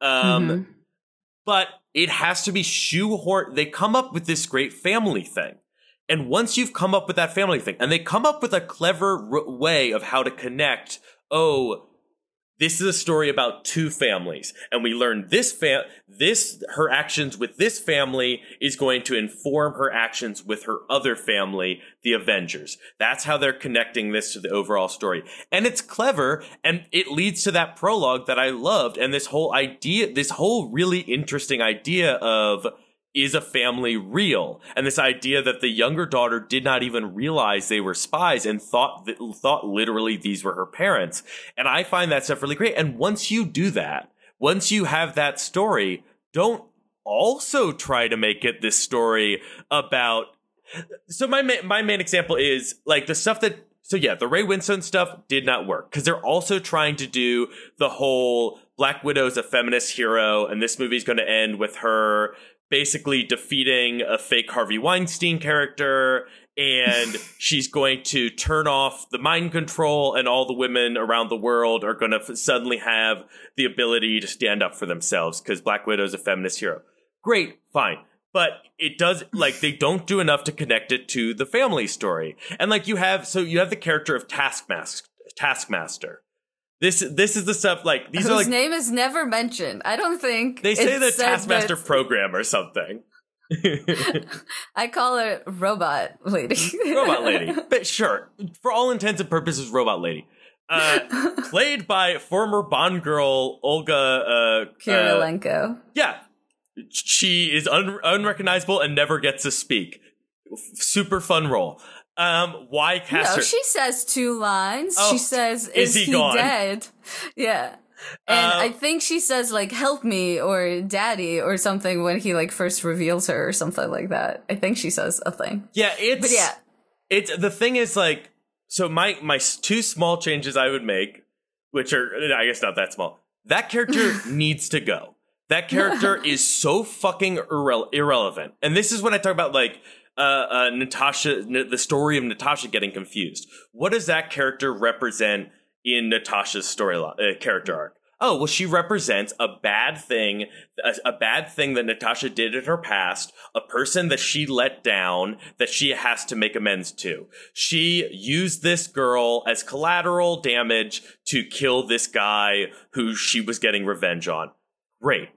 um Mhm. but it has to be shoehorned. They come up with this great family thing. And once you've come up with that family thing, and they come up with a clever r- way of how to connect, oh, this is a story about two families, and we learn this fam, this her actions with this family is going to inform her actions with her other family, the Avengers. That's how they're connecting this to the overall story, and it's clever, and it leads to that prologue that I loved, and this whole idea, this whole really interesting idea of is a family real? And this idea that the younger daughter did not even realize they were spies and thought thought literally these were her parents. And I find that stuff really great. And once you do that, once you have that story, don't also try to make it this story about so my ma- my main example is like the stuff that so yeah the Ray Winstone stuff did not work because they're also trying to do the whole Black Widow's a feminist hero and this movie's going to end with her basically defeating a fake Harvey Weinstein character and *laughs* she's going to turn off the mind control and all the women around the world are going to f- suddenly have the ability to stand up for themselves because Black Widow's a feminist hero. Great, fine. But it does like they don't do enough to connect it to the family story. And like you have so you have the character of Taskmaster Taskmaster. This this is the stuff like these Whose are like name is never mentioned. I don't think they say the Taskmaster program or something. *laughs* I call it robot lady. *laughs* robot lady. *laughs* But sure, for all intents and purposes, robot lady. Uh, played by former Bond girl Olga. Uh, uh, Kurylenko. yeah, she is un- unrecognizable and never gets to speak. Super fun role. Um, why cast no, she says two lines. Oh, she says, is "Is, he he, dead?" *laughs* Yeah. And Uh, I think she says like "help me" or "daddy" or something when he like first reveals her or something like that. I think she says a thing. yeah, it's But yeah, it's the thing is like so my my two small changes I would make, which are I guess not that small. That character *laughs* needs to go. That character *laughs* is so fucking irre- irrelevant. And this is when I talk about like uh, uh Natasha, the story of Natasha getting confused. What does that character represent in Natasha's story uh, character arc? Oh, well, she represents a bad thing, a, a bad thing that Natasha did in her past, a person that she let down that she has to make amends to. She used this girl as collateral damage to kill this guy who she was getting revenge on. Great.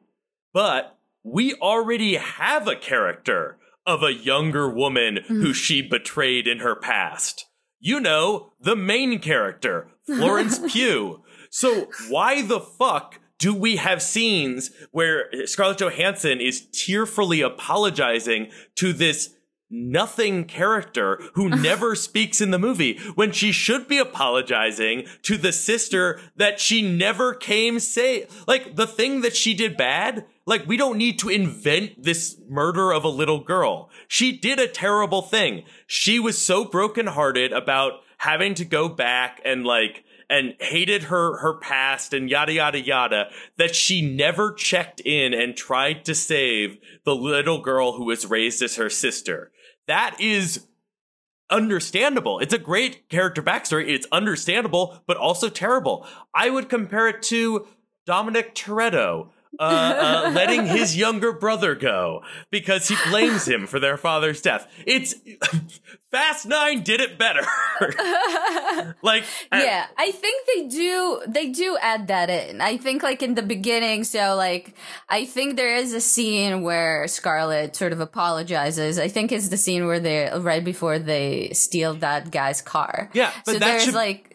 But we already have a character of a younger woman who mm. she betrayed in her past. You know, the main character, Florence *laughs* Pugh. So why the fuck do we have scenes where Scarlett Johansson is tearfully apologizing to this nothing character who *laughs* never speaks in the movie when she should be apologizing to the sister that she never came say like the thing that she did bad like we don't need to invent this murder of a little girl. She did a terrible thing. She was so brokenhearted about having to go back and like and hated her her past and yada yada yada that she never checked in and tried to save the little girl who was raised as her sister that is understandable. It's a great character backstory. It's understandable but also terrible. I would compare it to dominic toretto uh, uh, letting his younger brother go because he blames him for their father's death. It's *laughs* Fast Nine did it better. *laughs* like, I- yeah. I think they do. They do add that in. I think like in the beginning. So like, I think there is a scene where Scarlett sort of apologizes. I think it's the scene where they right before they steal that guy's car. Yeah, but so that there's should- like.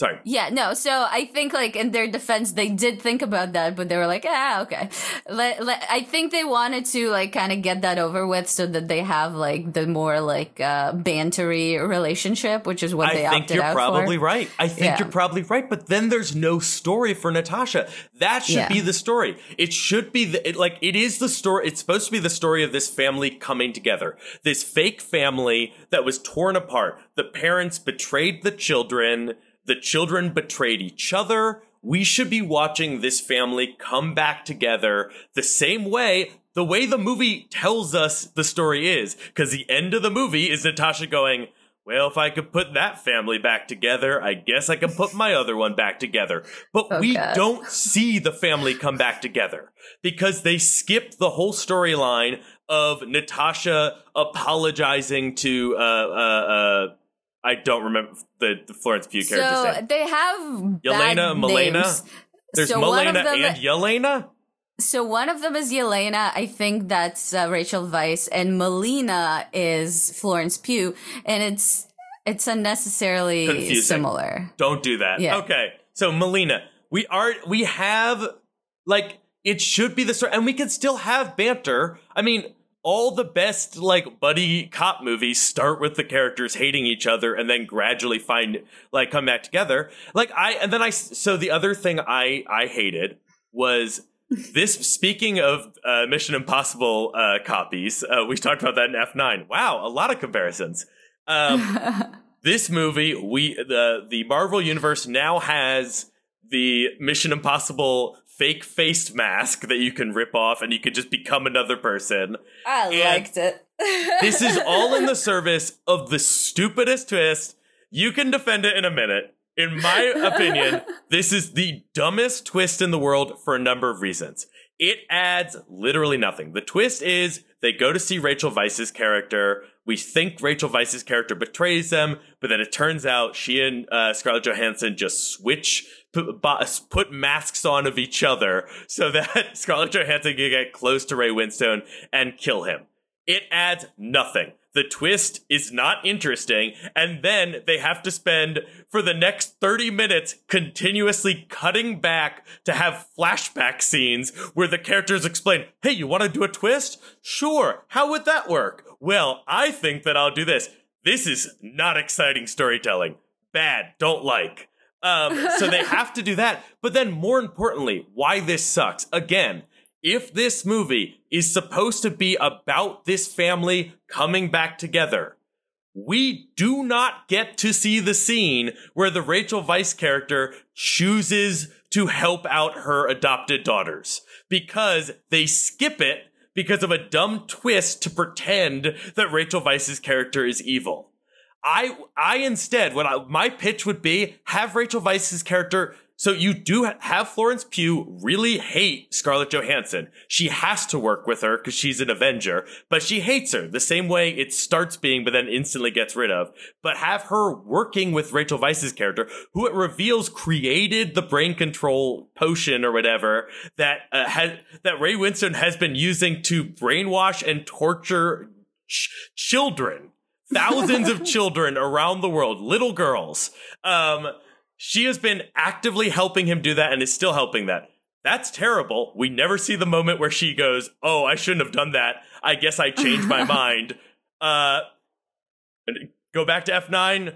Sorry. Yeah, no. So I think, like in their defense, they did think about that, but they were like, "Ah, okay." Let, let, I think they wanted to like kind of get that over with, so that they have like the more like uh, bantery relationship, which is what I they think opted you're probably right. I think Yeah. you're probably right. But then there's no story for Natasha. That should Yeah. be the story. It should be the, it, like it is the story. It's supposed to be the story of this family coming together. This fake family that was torn apart. The parents betrayed the children. The children betrayed each other. We should be watching this family come back together the same way the way the movie tells us the story is. Because the end of the movie is Natasha going, well, if I could put that family back together, I guess I can put my other one back together. But Oh, we God. don't see the family come back together because they skipped the whole storyline of Natasha apologizing to, uh, uh, uh, I don't remember the, the Florence Pugh character's So name. they have Yelena, names. There's so them, and Yelena? so one of them is Yelena. I think that's uh, Rachel Weisz, and Melina is Florence Pugh, and it's it's unnecessarily Confusing. similar. Don't do that. Yeah. Okay. So Melina, we are we have like it should be the story, and we can still have banter. I mean, all the best like buddy cop movies start with the characters hating each other and then gradually find like come back together. Like I and then I so the other thing I I hated was this speaking of uh, Mission Impossible uh, copies, uh, we talked about that in F9. Wow, a lot of comparisons. Um, *laughs* this movie, we the the Marvel universe now has the Mission Impossible fake faced mask that you can rip off and you can just become another person. I And liked it. *laughs* This is all in the service of the stupidest twist. You can defend it in a minute. In my opinion, *laughs* this is the dumbest twist in the world for a number of reasons. It adds literally nothing. The twist is they go to see Rachel Weisz's character. We think Rachel Weisz's character betrays them, but then it turns out she and uh, Scarlett Johansson just switch, put, put masks on of each other *laughs* so that Scarlett Johansson can get close to Ray Winstone and kill him. It adds nothing. The twist is not interesting, and then they have to spend for the next 30 minutes continuously cutting back to have flashback scenes where the characters explain, Hey, you want to do a twist? Sure. How would that work? Well, I think that I'll do this. This is not exciting storytelling. Bad. Don't like. Um, so they *laughs* have to do that. But then, more importantly, why this sucks. Again, if this movie is supposed to be about this family coming back together, we do not get to see the scene where the Rachel Weisz character chooses to help out her adopted daughters because they skip it because of a dumb twist to pretend that Rachel Weisz's character is evil. I I instead what I, my pitch would be have Rachel Weisz's character so you do have Florence Pugh really hate Scarlett Johansson. She has to work with her because she's an Avenger, but she hates her the same way it starts being, but then instantly gets rid of. But have her working with Rachel Weisz's character, who it reveals created the brain control potion or whatever that uh, had that Ray Winstone has been using to brainwash and torture ch- children thousands of *laughs* children around the world, little girls. Um, she has been actively helping him do that and is still helping that. That's terrible. We never see the moment where she goes, "Oh, I shouldn't have done that. I guess I changed my *laughs* mind." Uh, go back to F nine.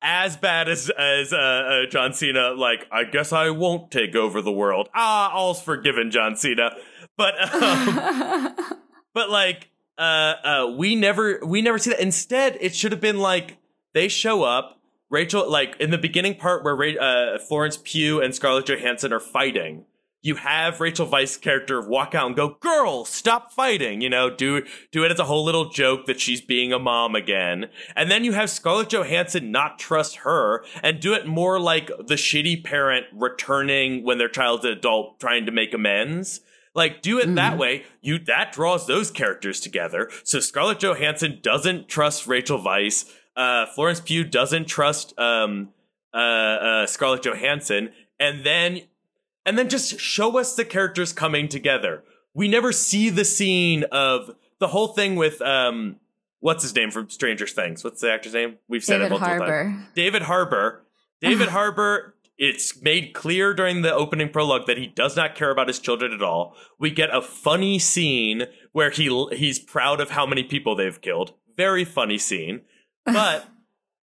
As bad as as uh, uh, John Cena, like I guess I won't take over the world. Ah, all's forgiven, John Cena. But *laughs* um, *laughs* but like uh uh we never we never see that instead it should have been like they show up rachel like in the beginning part where Ra- uh florence pugh and scarlett johansson are fighting you have rachel Weisz character walk out and go girl stop fighting you know do do it as a whole little joke that she's being a mom again and then you have scarlett johansson not trust her and do it more like the shitty parent returning when their child's an adult trying to make amends like, do it that way. You that draws those characters together. So Scarlett Johansson doesn't trust Rachel Weisz. Uh, Florence Pugh doesn't trust um, uh, uh, Scarlett Johansson, and then and then just show us the characters coming together. We never see the scene of the whole thing with um, what's his name from Stranger Things. What's the actor's name? We've said David it multiple Harbour. times. David Harbour. David *sighs* Harbour it's made clear during the opening prologue that he does not care about his children at all. We get a funny scene where he he's proud of how many people they've killed. Very funny scene. But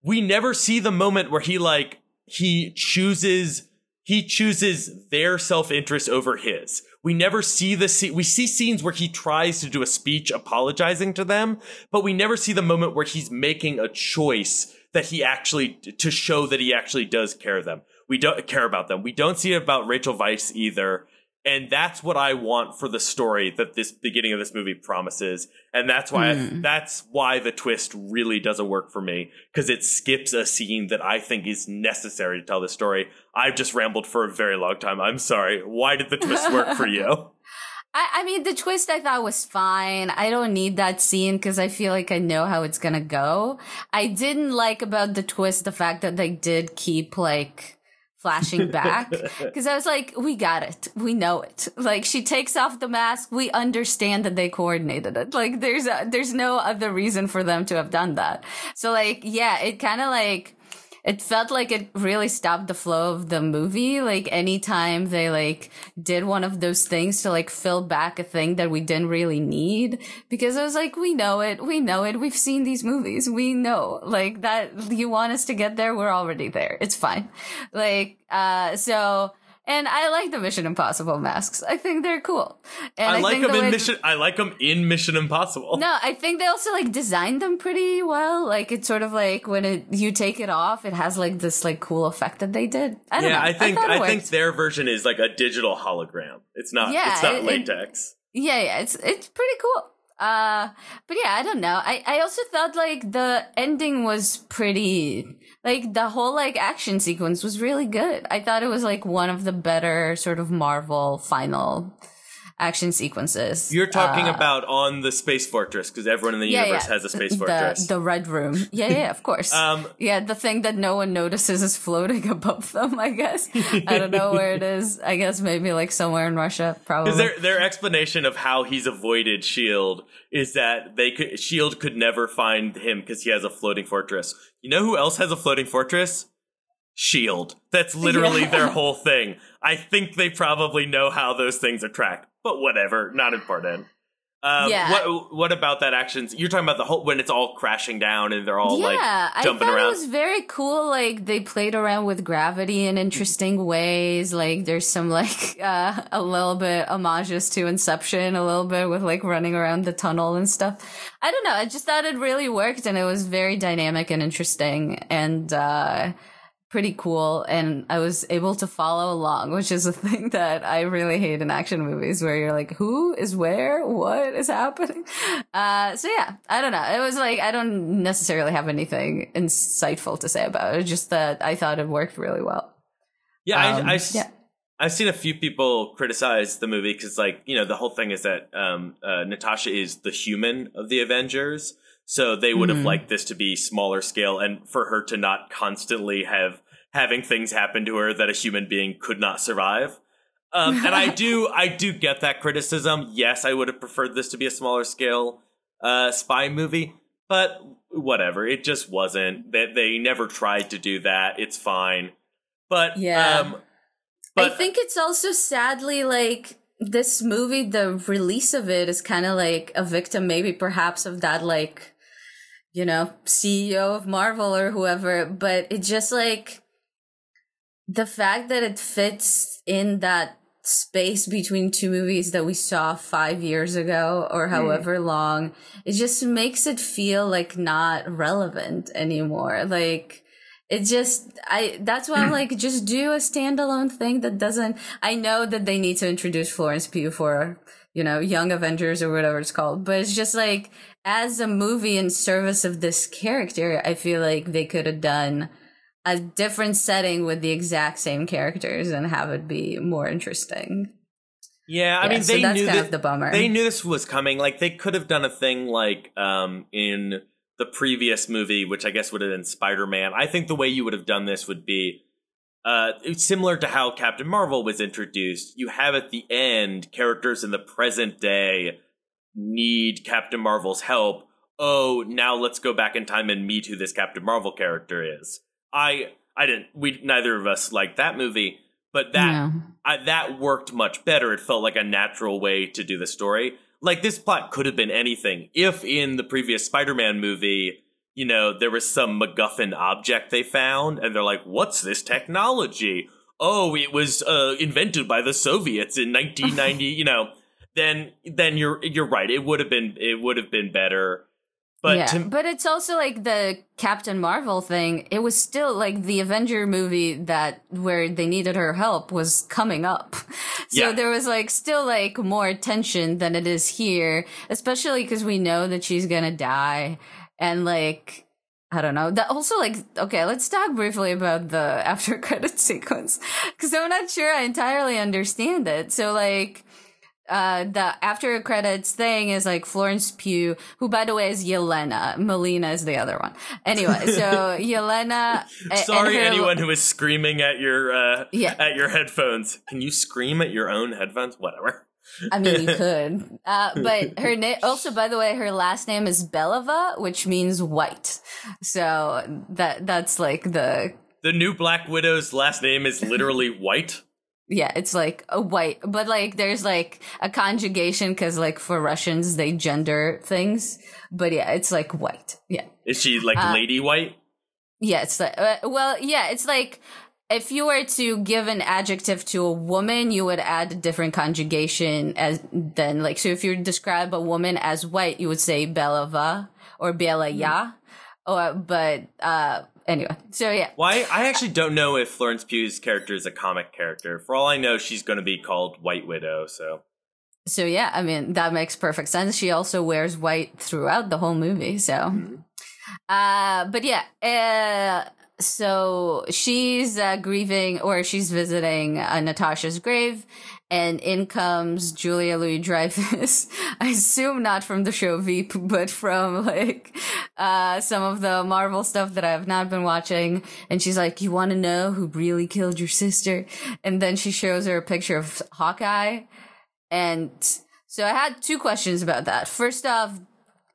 we never see the moment where he like he chooses he chooses their self-interest over his. We never see the scene. We see scenes where he tries to do a speech apologizing to them, but we never see the moment where he's making a choice that he actually to show that he actually does care them. We don't care about them. We don't see it about Rachel Weisz either. And that's what I want for the story that this beginning of this movie promises. And that's why mm. I, that's why the twist really doesn't work for me because it skips a scene that I think is necessary to tell the story. I've just rambled for a very long time. I'm sorry. Why did the twist work for you? *laughs* I, I mean, the twist I thought was fine. I don't need that scene because I feel like I know how it's gonna go. I didn't like about the twist the fact that they did keep like flashing back *laughs* because I was like, we got it. We know it. Like she takes off the mask. We understand that they coordinated it. Like there's a, there's no other reason for them to have done that. So like, yeah, it kind of like, it felt like it really stopped the flow of the movie. Like anytime they like did one of those things to like fill back a thing that we didn't really need, because I was like, we know it, we know it, we've seen these movies, we know like that. You want us to get there, we're already there. It's fine. Like, uh, so and I like the Mission Impossible masks. I think they're cool. And I, I like them in Mission. I like them in Mission Impossible. No, I think they also like designed them pretty well. Like it's sort of like when it, you take it off, it has like this like cool effect that they did. I don't yeah, know. I think I, I think their version is like a digital hologram. It's not. Yeah, it's not it, latex. It, yeah, yeah, it's it's pretty cool. Uh, but yeah, I don't know. I, I also thought like the ending was pretty, like the whole like action sequence was really good. I thought it was like one of the better sort of Marvel final action sequences. You're talking uh, about on the space fortress because everyone in the yeah, universe yeah. has a space fortress. The, the red room. *laughs* Yeah, yeah, of course. um, yeah, the thing that no one notices is floating *laughs* above them. I guess I don't know where it is. I guess maybe like somewhere in Russia, probably. Their their explanation of how he's avoided Shield is that they could Shield could never find him because he has a floating fortress. You know who else has a floating fortress? Shield. That's literally *laughs* yeah. their whole thing. I think they probably know how those things are tracked but whatever, not important. Um, yeah. What What about that action? You're talking about the whole when it's all crashing down and they're all yeah, like jumping I thought around. It was very cool. Like they played around with gravity in interesting ways. Like there's some like *laughs* uh, a little bit homages to Inception, a little bit with like running around the tunnel and stuff. I don't know. I just thought it really worked and it was very dynamic and interesting. And uh, pretty cool and I was able to follow along, which is a thing that I really hate in action movies where you're like, who is where? What is happening? *laughs* Uh, so yeah, I don't know. It was like, I don't necessarily have anything insightful to say about it. Just that I thought it worked really well. Yeah, um, I, I, yeah. I've seen a few people criticize the movie because, like, you know, the whole thing is that um, uh, Natasha is the human of the Avengers. So they would mm-hmm. have liked this to be smaller scale and for her to not constantly have having things happen to her that a human being could not survive. Um, and I do, *laughs* I do get that criticism. Yes, I would have preferred this to be a smaller scale uh, spy movie, but whatever. It just wasn't. That they, they never tried to do that. It's fine. But yeah, um, but, I think it's also sadly like this movie. The release of it is kind of like a victim, maybe perhaps of that like you know, CEO of Marvel or whoever, but it just like the fact that it fits in that space between two movies that we saw five years ago or hmm. however mm. long, it just makes it feel like not relevant anymore. Like, it just, I, that's why I'm *clears throat* like, just do a standalone thing that doesn't, I know that they need to introduce Florence Pugh for, you know, Young Avengers or whatever it's called, but it's just like, as a movie in service of this character, I feel like they could have done a different setting with the exact same characters and have it be more interesting. Yeah, I yeah, mean they so knew that the bummer. They knew this was coming. Like they could have done a thing like um in the previous movie, which I guess would have been Spider Man. I think the way you would have done this would be uh, similar to how Captain Marvel was introduced. You have at the end characters in the present day need Captain Marvel's help. Oh, now let's go back in time and meet who this Captain Marvel character is. I I didn't. We neither of us liked that movie, but that Yeah. I, that worked much better. It felt like a natural way to do the story. Like this plot could have been anything. If in the previous Spider-Man movie, you know, there was some MacGuffin object they found, and they're like, "What's this technology?" Oh, it was uh, invented by the Soviets in 1990. *laughs* you know, then then you're you're right. It would have been it would have been better. But yeah, to, but it's also like the Captain Marvel thing. It was still like the Avenger movie that where they needed her help was coming up. So Yeah. there was like still like more tension than it is here, especially because we know that she's gonna die. And like, I don't know. That also like, okay, let's talk briefly about the *laughs* after credit sequence. Cause I'm not sure I entirely understand it. So like, uh the after credits thing is like Florence Pugh, who by the way is Yelena. Melina is the other one. Anyway, *laughs* so Yelena. Sorry, her- anyone who is screaming at your uh, Yeah. at your headphones. Can you scream at your own headphones? Whatever. I mean, you *laughs* could. Uh, but her name, also, by the way, her last name is Belova, which means white. So that, that's like the, The new Black Widow's last name is literally White. Yeah, it's like a white, but like there's like a conjugation because like for Russians, they gender things. But yeah, it's like white. Yeah. Is she like Uh, Lady White? Yeah, it's like, uh, well, yeah, it's like if you were to give an adjective to a woman, you would add a different conjugation as then like so if you describe a woman as white, you would say belava or belaya. Or but uh anyway, so yeah. Why? I actually don't know if Florence Pugh's character is a comic character. For all I know, she's going to be called White Widow. So So yeah, I mean that makes perfect sense. She also wears white throughout the whole movie. So, uh, but yeah, uh, so she's uh, grieving or she's visiting uh, Natasha's grave, and in comes Julia Louis Dreyfus. *laughs* I assume not from the show Veep, but from like uh, some of the Marvel stuff that I have not been watching. And she's like, "You want to know who really killed your sister?" And then she shows her a picture of Hawkeye. And so I had two questions about that. First off,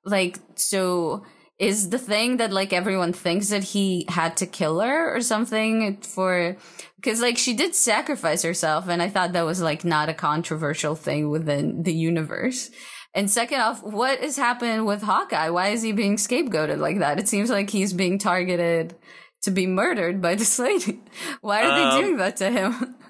like, so is the thing that like everyone thinks that he had to kill her or something for, because like she did sacrifice herself, and I thought that was like not a controversial thing within the universe. And second off, what has happened with Hawkeye? Why is he being scapegoated like that? It seems like he's being targeted to be murdered by this lady. *laughs* Why are Um, they doing that to him? *laughs*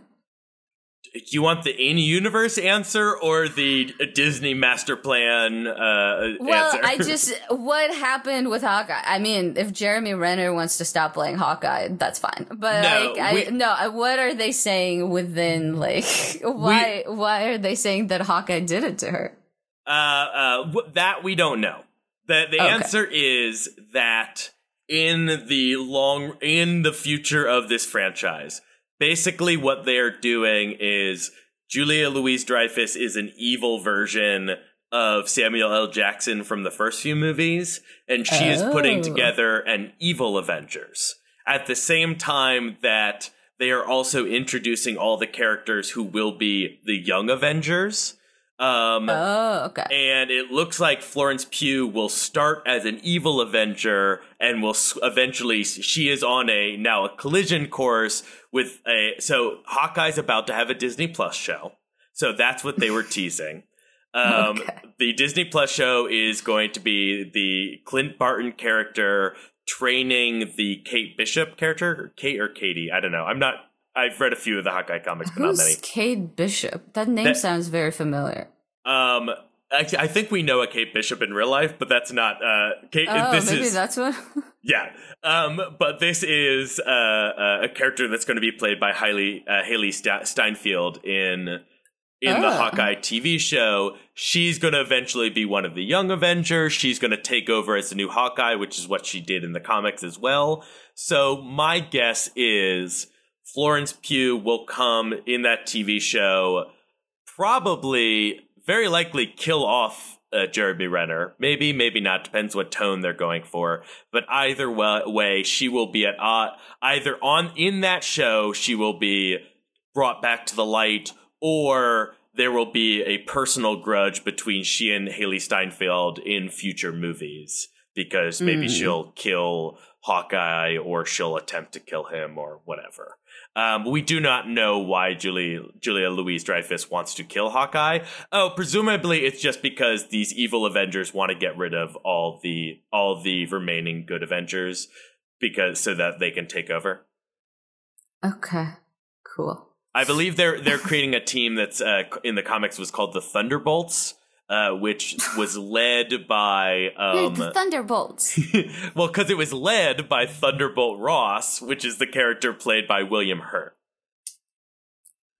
do you want the in-universe answer or the Disney master plan uh, Well, answer? I just what happened with Hawkeye. I mean, if Jeremy Renner wants to stop playing Hawkeye, that's fine. But No, like, I we- no, what are they saying within like *laughs* why why are they saying that Hawkeye did it to her? Uh, uh, that we don't know. The the Okay. answer is that in the long in the future of this franchise, basically what they're doing is Julia Louise Dreyfus is an evil version of Samuel L. Jackson from the first few movies, and she is putting Oh. together an evil Avengers at the same time that they are also introducing all the characters who will be the young Avengers. Um, Oh, okay. and it looks like Florence Pugh will start as an evil Avenger and will eventually she is on a now a collision course with a so Hawkeye's about to have a Disney Plus show. So that's what they were *laughs* teasing. Um, Okay. The Disney Plus show is going to be the Clint Barton character training the Kate Bishop character, or Kate or Katie. I don't know. I'm not. I've read a few of the Hawkeye comics, but not many. Who's Kate Bishop? That name That- sounds very familiar. Um, I, I think we know a Kate Bishop in real life, but that's not uh Kate. Oh, this maybe is that's what. *laughs* yeah. Um, but this is uh, uh, a character that's going to be played by Hailee uh, Hailee Steinfeld in in the Oh. Hawkeye TV show. She's going to eventually be one of the Young Avengers. She's going to take over as the new Hawkeye, which is what she did in the comics as well. So my guess is Florence Pugh will come in that TV show, probably, very likely, kill off uh, Jeremy Renner. Maybe, maybe not. Depends what tone they're going for. But either way, she will be at uh, either on in that show. She will be brought back to the light, or there will be a personal grudge between she and Hailee Steinfeld in future movies because maybe Mm. she'll kill Hawkeye or she'll attempt to kill him or whatever. Um, we do not know why Julie, Julia Louise Dreyfus wants to kill Hawkeye. Oh, presumably it's just because these evil Avengers want to get rid of all the all the remaining good Avengers because so that they can take over. Okay, cool. I believe they're they're creating a team that's uh, in the comics was called the Thunderbolts, uh, which was *laughs* led by um, the Thunderbolts. *laughs* well, because it was led by Thunderbolt Ross, which is the character played by William Hurt.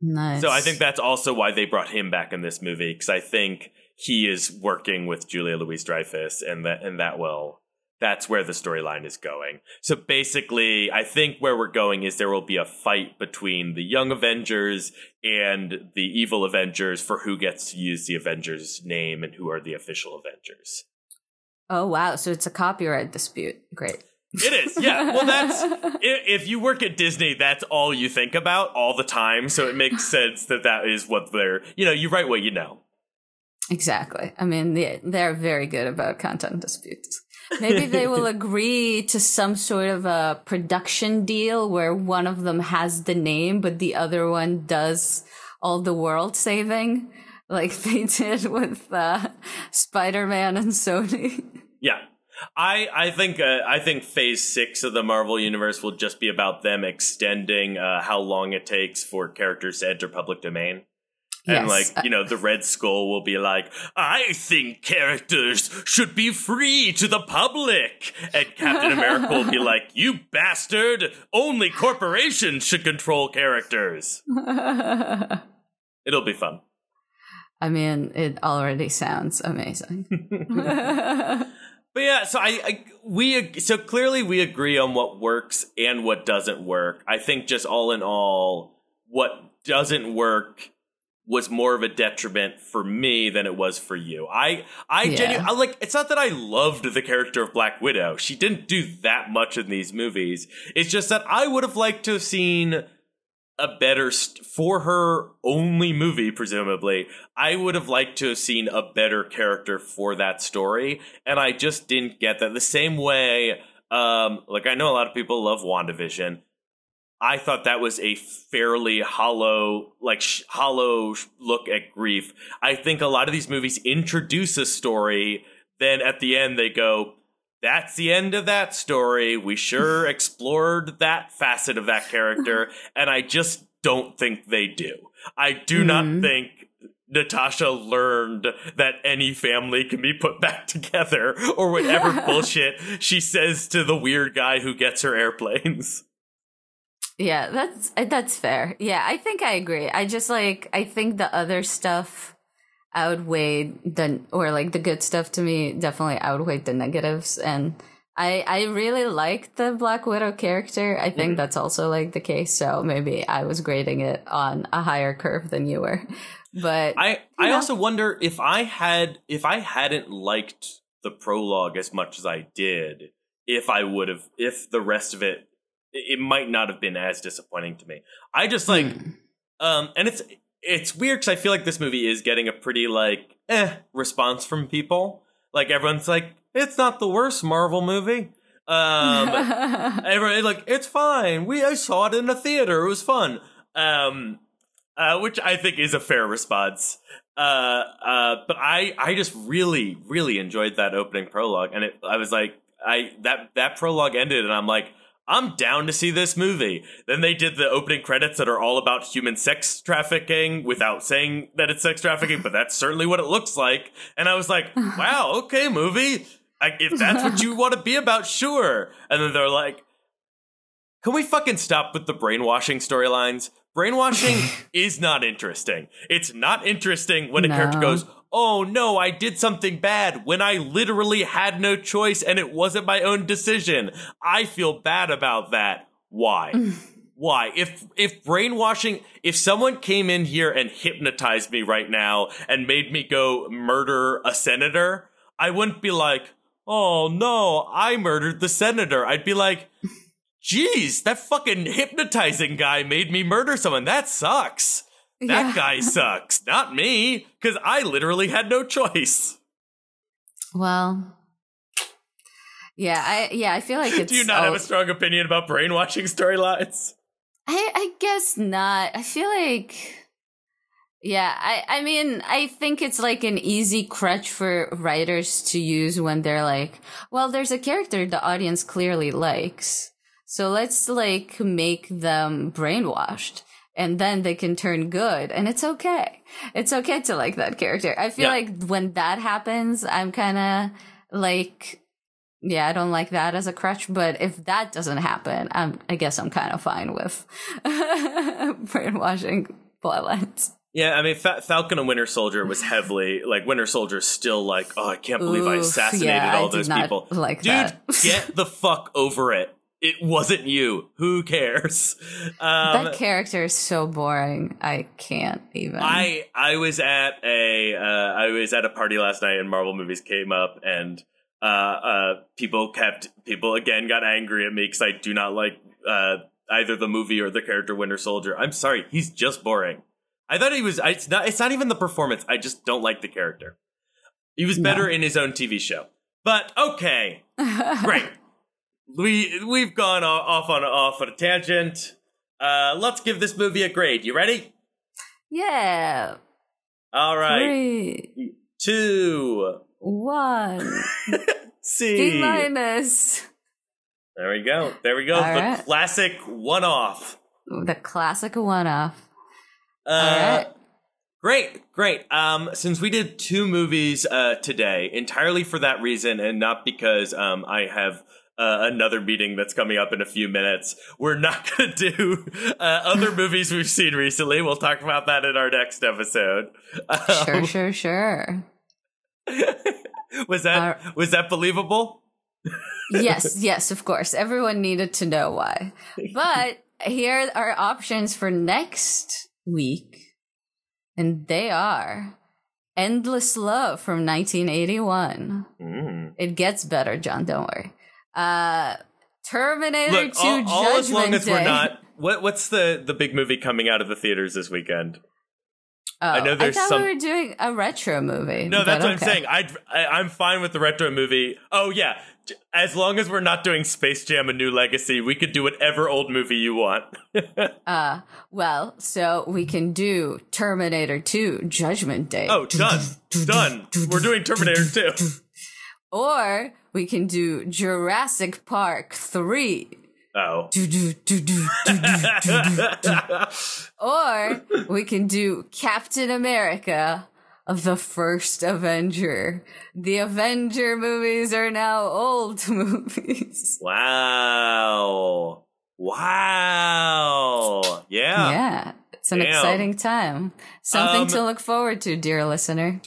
Nice. So I think that's also why they brought him back in this movie because I think he is working with Julia Louise Dreyfus, and that and that will that's where the storyline is going. So basically, I think where we're going is there will be a fight between the young Avengers and the evil Avengers for who gets to use the Avengers name and who are the official Avengers. Oh wow! So it's a copyright dispute. Great. It is, yeah. Well, that's *laughs* if you work at Disney, that's all you think about all the time. So it makes *laughs* sense that that is what they're. You know, you write what you know. Exactly. I mean, they, they're very good about content disputes. Maybe they will *laughs* agree to some sort of a production deal where one of them has the name, but the other one does all the world saving, like *laughs* they did with uh, Spider Man and Sony. Yeah. I I think uh, I think Phase Six of the Marvel Universe will just be about them extending uh, how long it takes for characters to enter public domain. And like, you know, the Red Skull will be like, I think characters should be free to the public. And Captain America will be *laughs* like, You bastard! Only corporations should control characters. *laughs* It'll be fun. I mean, it already sounds amazing. *laughs* But yeah, so I, I we so clearly we agree on what works and what doesn't work. I think just all in all, what doesn't work was more of a detriment for me than it was for you. I I Yeah. genuinely like it's not that I loved the character of Black Widow. She didn't do that much in these movies. It's just that I would have liked to have seen a better st- for her only movie presumably i would have liked to have seen a better character for that story and i just didn't get that the same way um like i know a lot of people love wandavision i thought that was a fairly hollow like sh- hollow look at grief i think a lot of these movies introduce a story then at the end they go that's the end of that story. We sure *laughs* explored that facet of that character, *laughs* and I just don't think they do. I do not Mhm. think Natasha learned that any family can be put back *laughs* together or whatever bullshit she says to the weird guy who gets her airplanes. Yeah, that's uh, that's fair. Yeah, I think I agree. I just like I think the other stuff outweighed the or like the good stuff to me definitely outweighed the negatives and I I really like the Black Widow character. I think Mhm. that's also like the case, so maybe I was grading it on a higher curve than you were. *laughs* But I I know? also wonder if I had if I hadn't liked the prologue as much as I did, if I would have if the rest of it it might not have been as disappointing to me. I just like Hmm. um and it's it's weird cuz I feel like this movie is getting a pretty like eh response from people. Like everyone's like it's not the worst Marvel movie. Um *laughs* everyone like it's fine. We I saw it in a theater. It was fun. Um uh, which I think is a fair response. Uh, uh, but I, I just really, really enjoyed that opening prologue, and it, I was like, I that that prologue ended, and I'm like, I'm down to see this movie. Then they did the opening credits that are all about human sex trafficking without saying that it's sex trafficking, but that's certainly what it looks like. And I was like, *laughs* wow, okay, movie. I, if that's what you want to be about, sure. And then they're like, can we fucking stop with the brainwashing storylines? Brainwashing *laughs* is not interesting. It's not interesting when a character goes, Oh no, I did something bad when I literally had no choice and it wasn't my own decision. I feel bad about that. Why? *laughs* Why? If if brainwashing, if someone came in here and hypnotized me right now and made me go murder a senator, I wouldn't be like, "Oh no, I murdered the senator." I'd be like, *laughs* "Geez, that fucking hypnotizing guy made me murder someone. That sucks. That Yeah. guy sucks, not me, because I literally had no choice." Well, Yeah, I yeah, I feel like it's. *laughs* Do you not have a strong opinion about brainwashing storylines? I I guess not. I feel like. Yeah, I, I mean, I think it's like an easy crutch for writers to use when they're like, well, there's a character the audience clearly likes. So let's like make them brainwashed and then they can turn good and it's okay. It's okay to like that character. I feel yeah. like when that happens, I'm kind of like, yeah, I don't like that as a crutch, but if that doesn't happen, I'm, I guess I'm kind of fine with *laughs* brainwashing bloodlines. Yeah, I mean, Fa- Falcon and Winter Soldier was heavily like Winter Soldier still like, oh, I can't believe Oof, I assassinated yeah, all I those people. Like Dude, *laughs* get the fuck over it. It wasn't you. Who cares? Um, that character is so boring. I can't even. I I was at a uh, I was at a party last night and Marvel movies came up and uh, uh, people kept people again got angry at me because I do not like uh, either the movie or the character Winter Soldier. I'm sorry, he's just boring. I thought he was. It's not. It's not even the performance. I just don't like the character. He was better no. in his own TV show. But okay, *laughs* great. We we've gone off on off on a tangent. Uh, let's give this movie a grade. You ready? Yeah. All right. Three, two, one. *laughs* C. B minus. There we go. There we go. All the right. classic one off. The classic one off. Uh, Great, great. Um, since we did two movies uh, today, entirely for that reason, and not because um, I have uh, another meeting that's coming up in a few minutes, we're not *laughs* going to do uh, other movies we've seen recently. We'll talk about that in our next episode. Um, sure, sure, sure. *laughs* was that was that believable? yes, *laughs* yes, of course. Everyone needed to know why. But here are options for next week, and they are Endless Love from 1981. Mm. It gets better, John. Don't worry. Uh, Terminator Look, 2 all, Judgment all as long as Day. we're not. What what's the the big movie coming out of the theaters this weekend? Oh, I know there's I thought some- we were doing a retro movie. No, that's what I'm saying. I'd, I I'm fine with the retro movie. Oh yeah, as long as we're not doing Space Jam: A New Legacy, we could do whatever old movie you want. *laughs* Uh, well, so we can do Terminator 2 Judgment Day. oh, done, done. We're doing Terminator 2. Or we can do Jurassic Park 3. Oh. Or we can do Captain America, of the first Avenger. The Avenger movies are now old *laughs* movies. wow, wow, yeah. Yeah, it's an Damn. exciting time. Something Um, to look forward to, dear listener.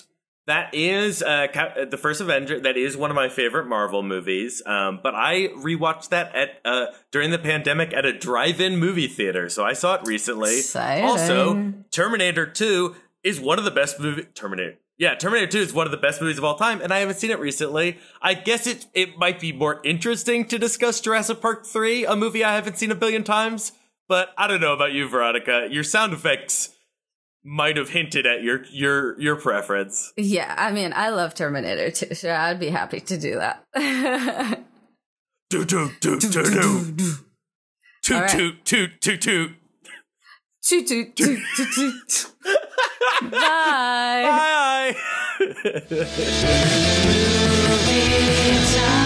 That is uh, uh, the first Avenger. That is one of my favorite Marvel movies. Um, but I rewatched that at uh, during the pandemic at a drive-in movie theater, so I saw it recently. Exciting. Also, Terminator Two is one of the best movie. Terminator. Yeah, Terminator 2 is one of the best movies of all time, and I haven't seen it recently. I guess it it might be more interesting to discuss Jurassic Park 3, a movie I haven't seen a billion times. But I don't know about you, Veronica. Your sound effects might have hinted at your your your preference. Yeah, I mean, I love Terminator too, so I'd be happy to do that. Do do do *laughs* do do. Toot toot toot toot toot. Toot, toot, toot, toot, toot. *laughs* Bye. Bye. *laughs*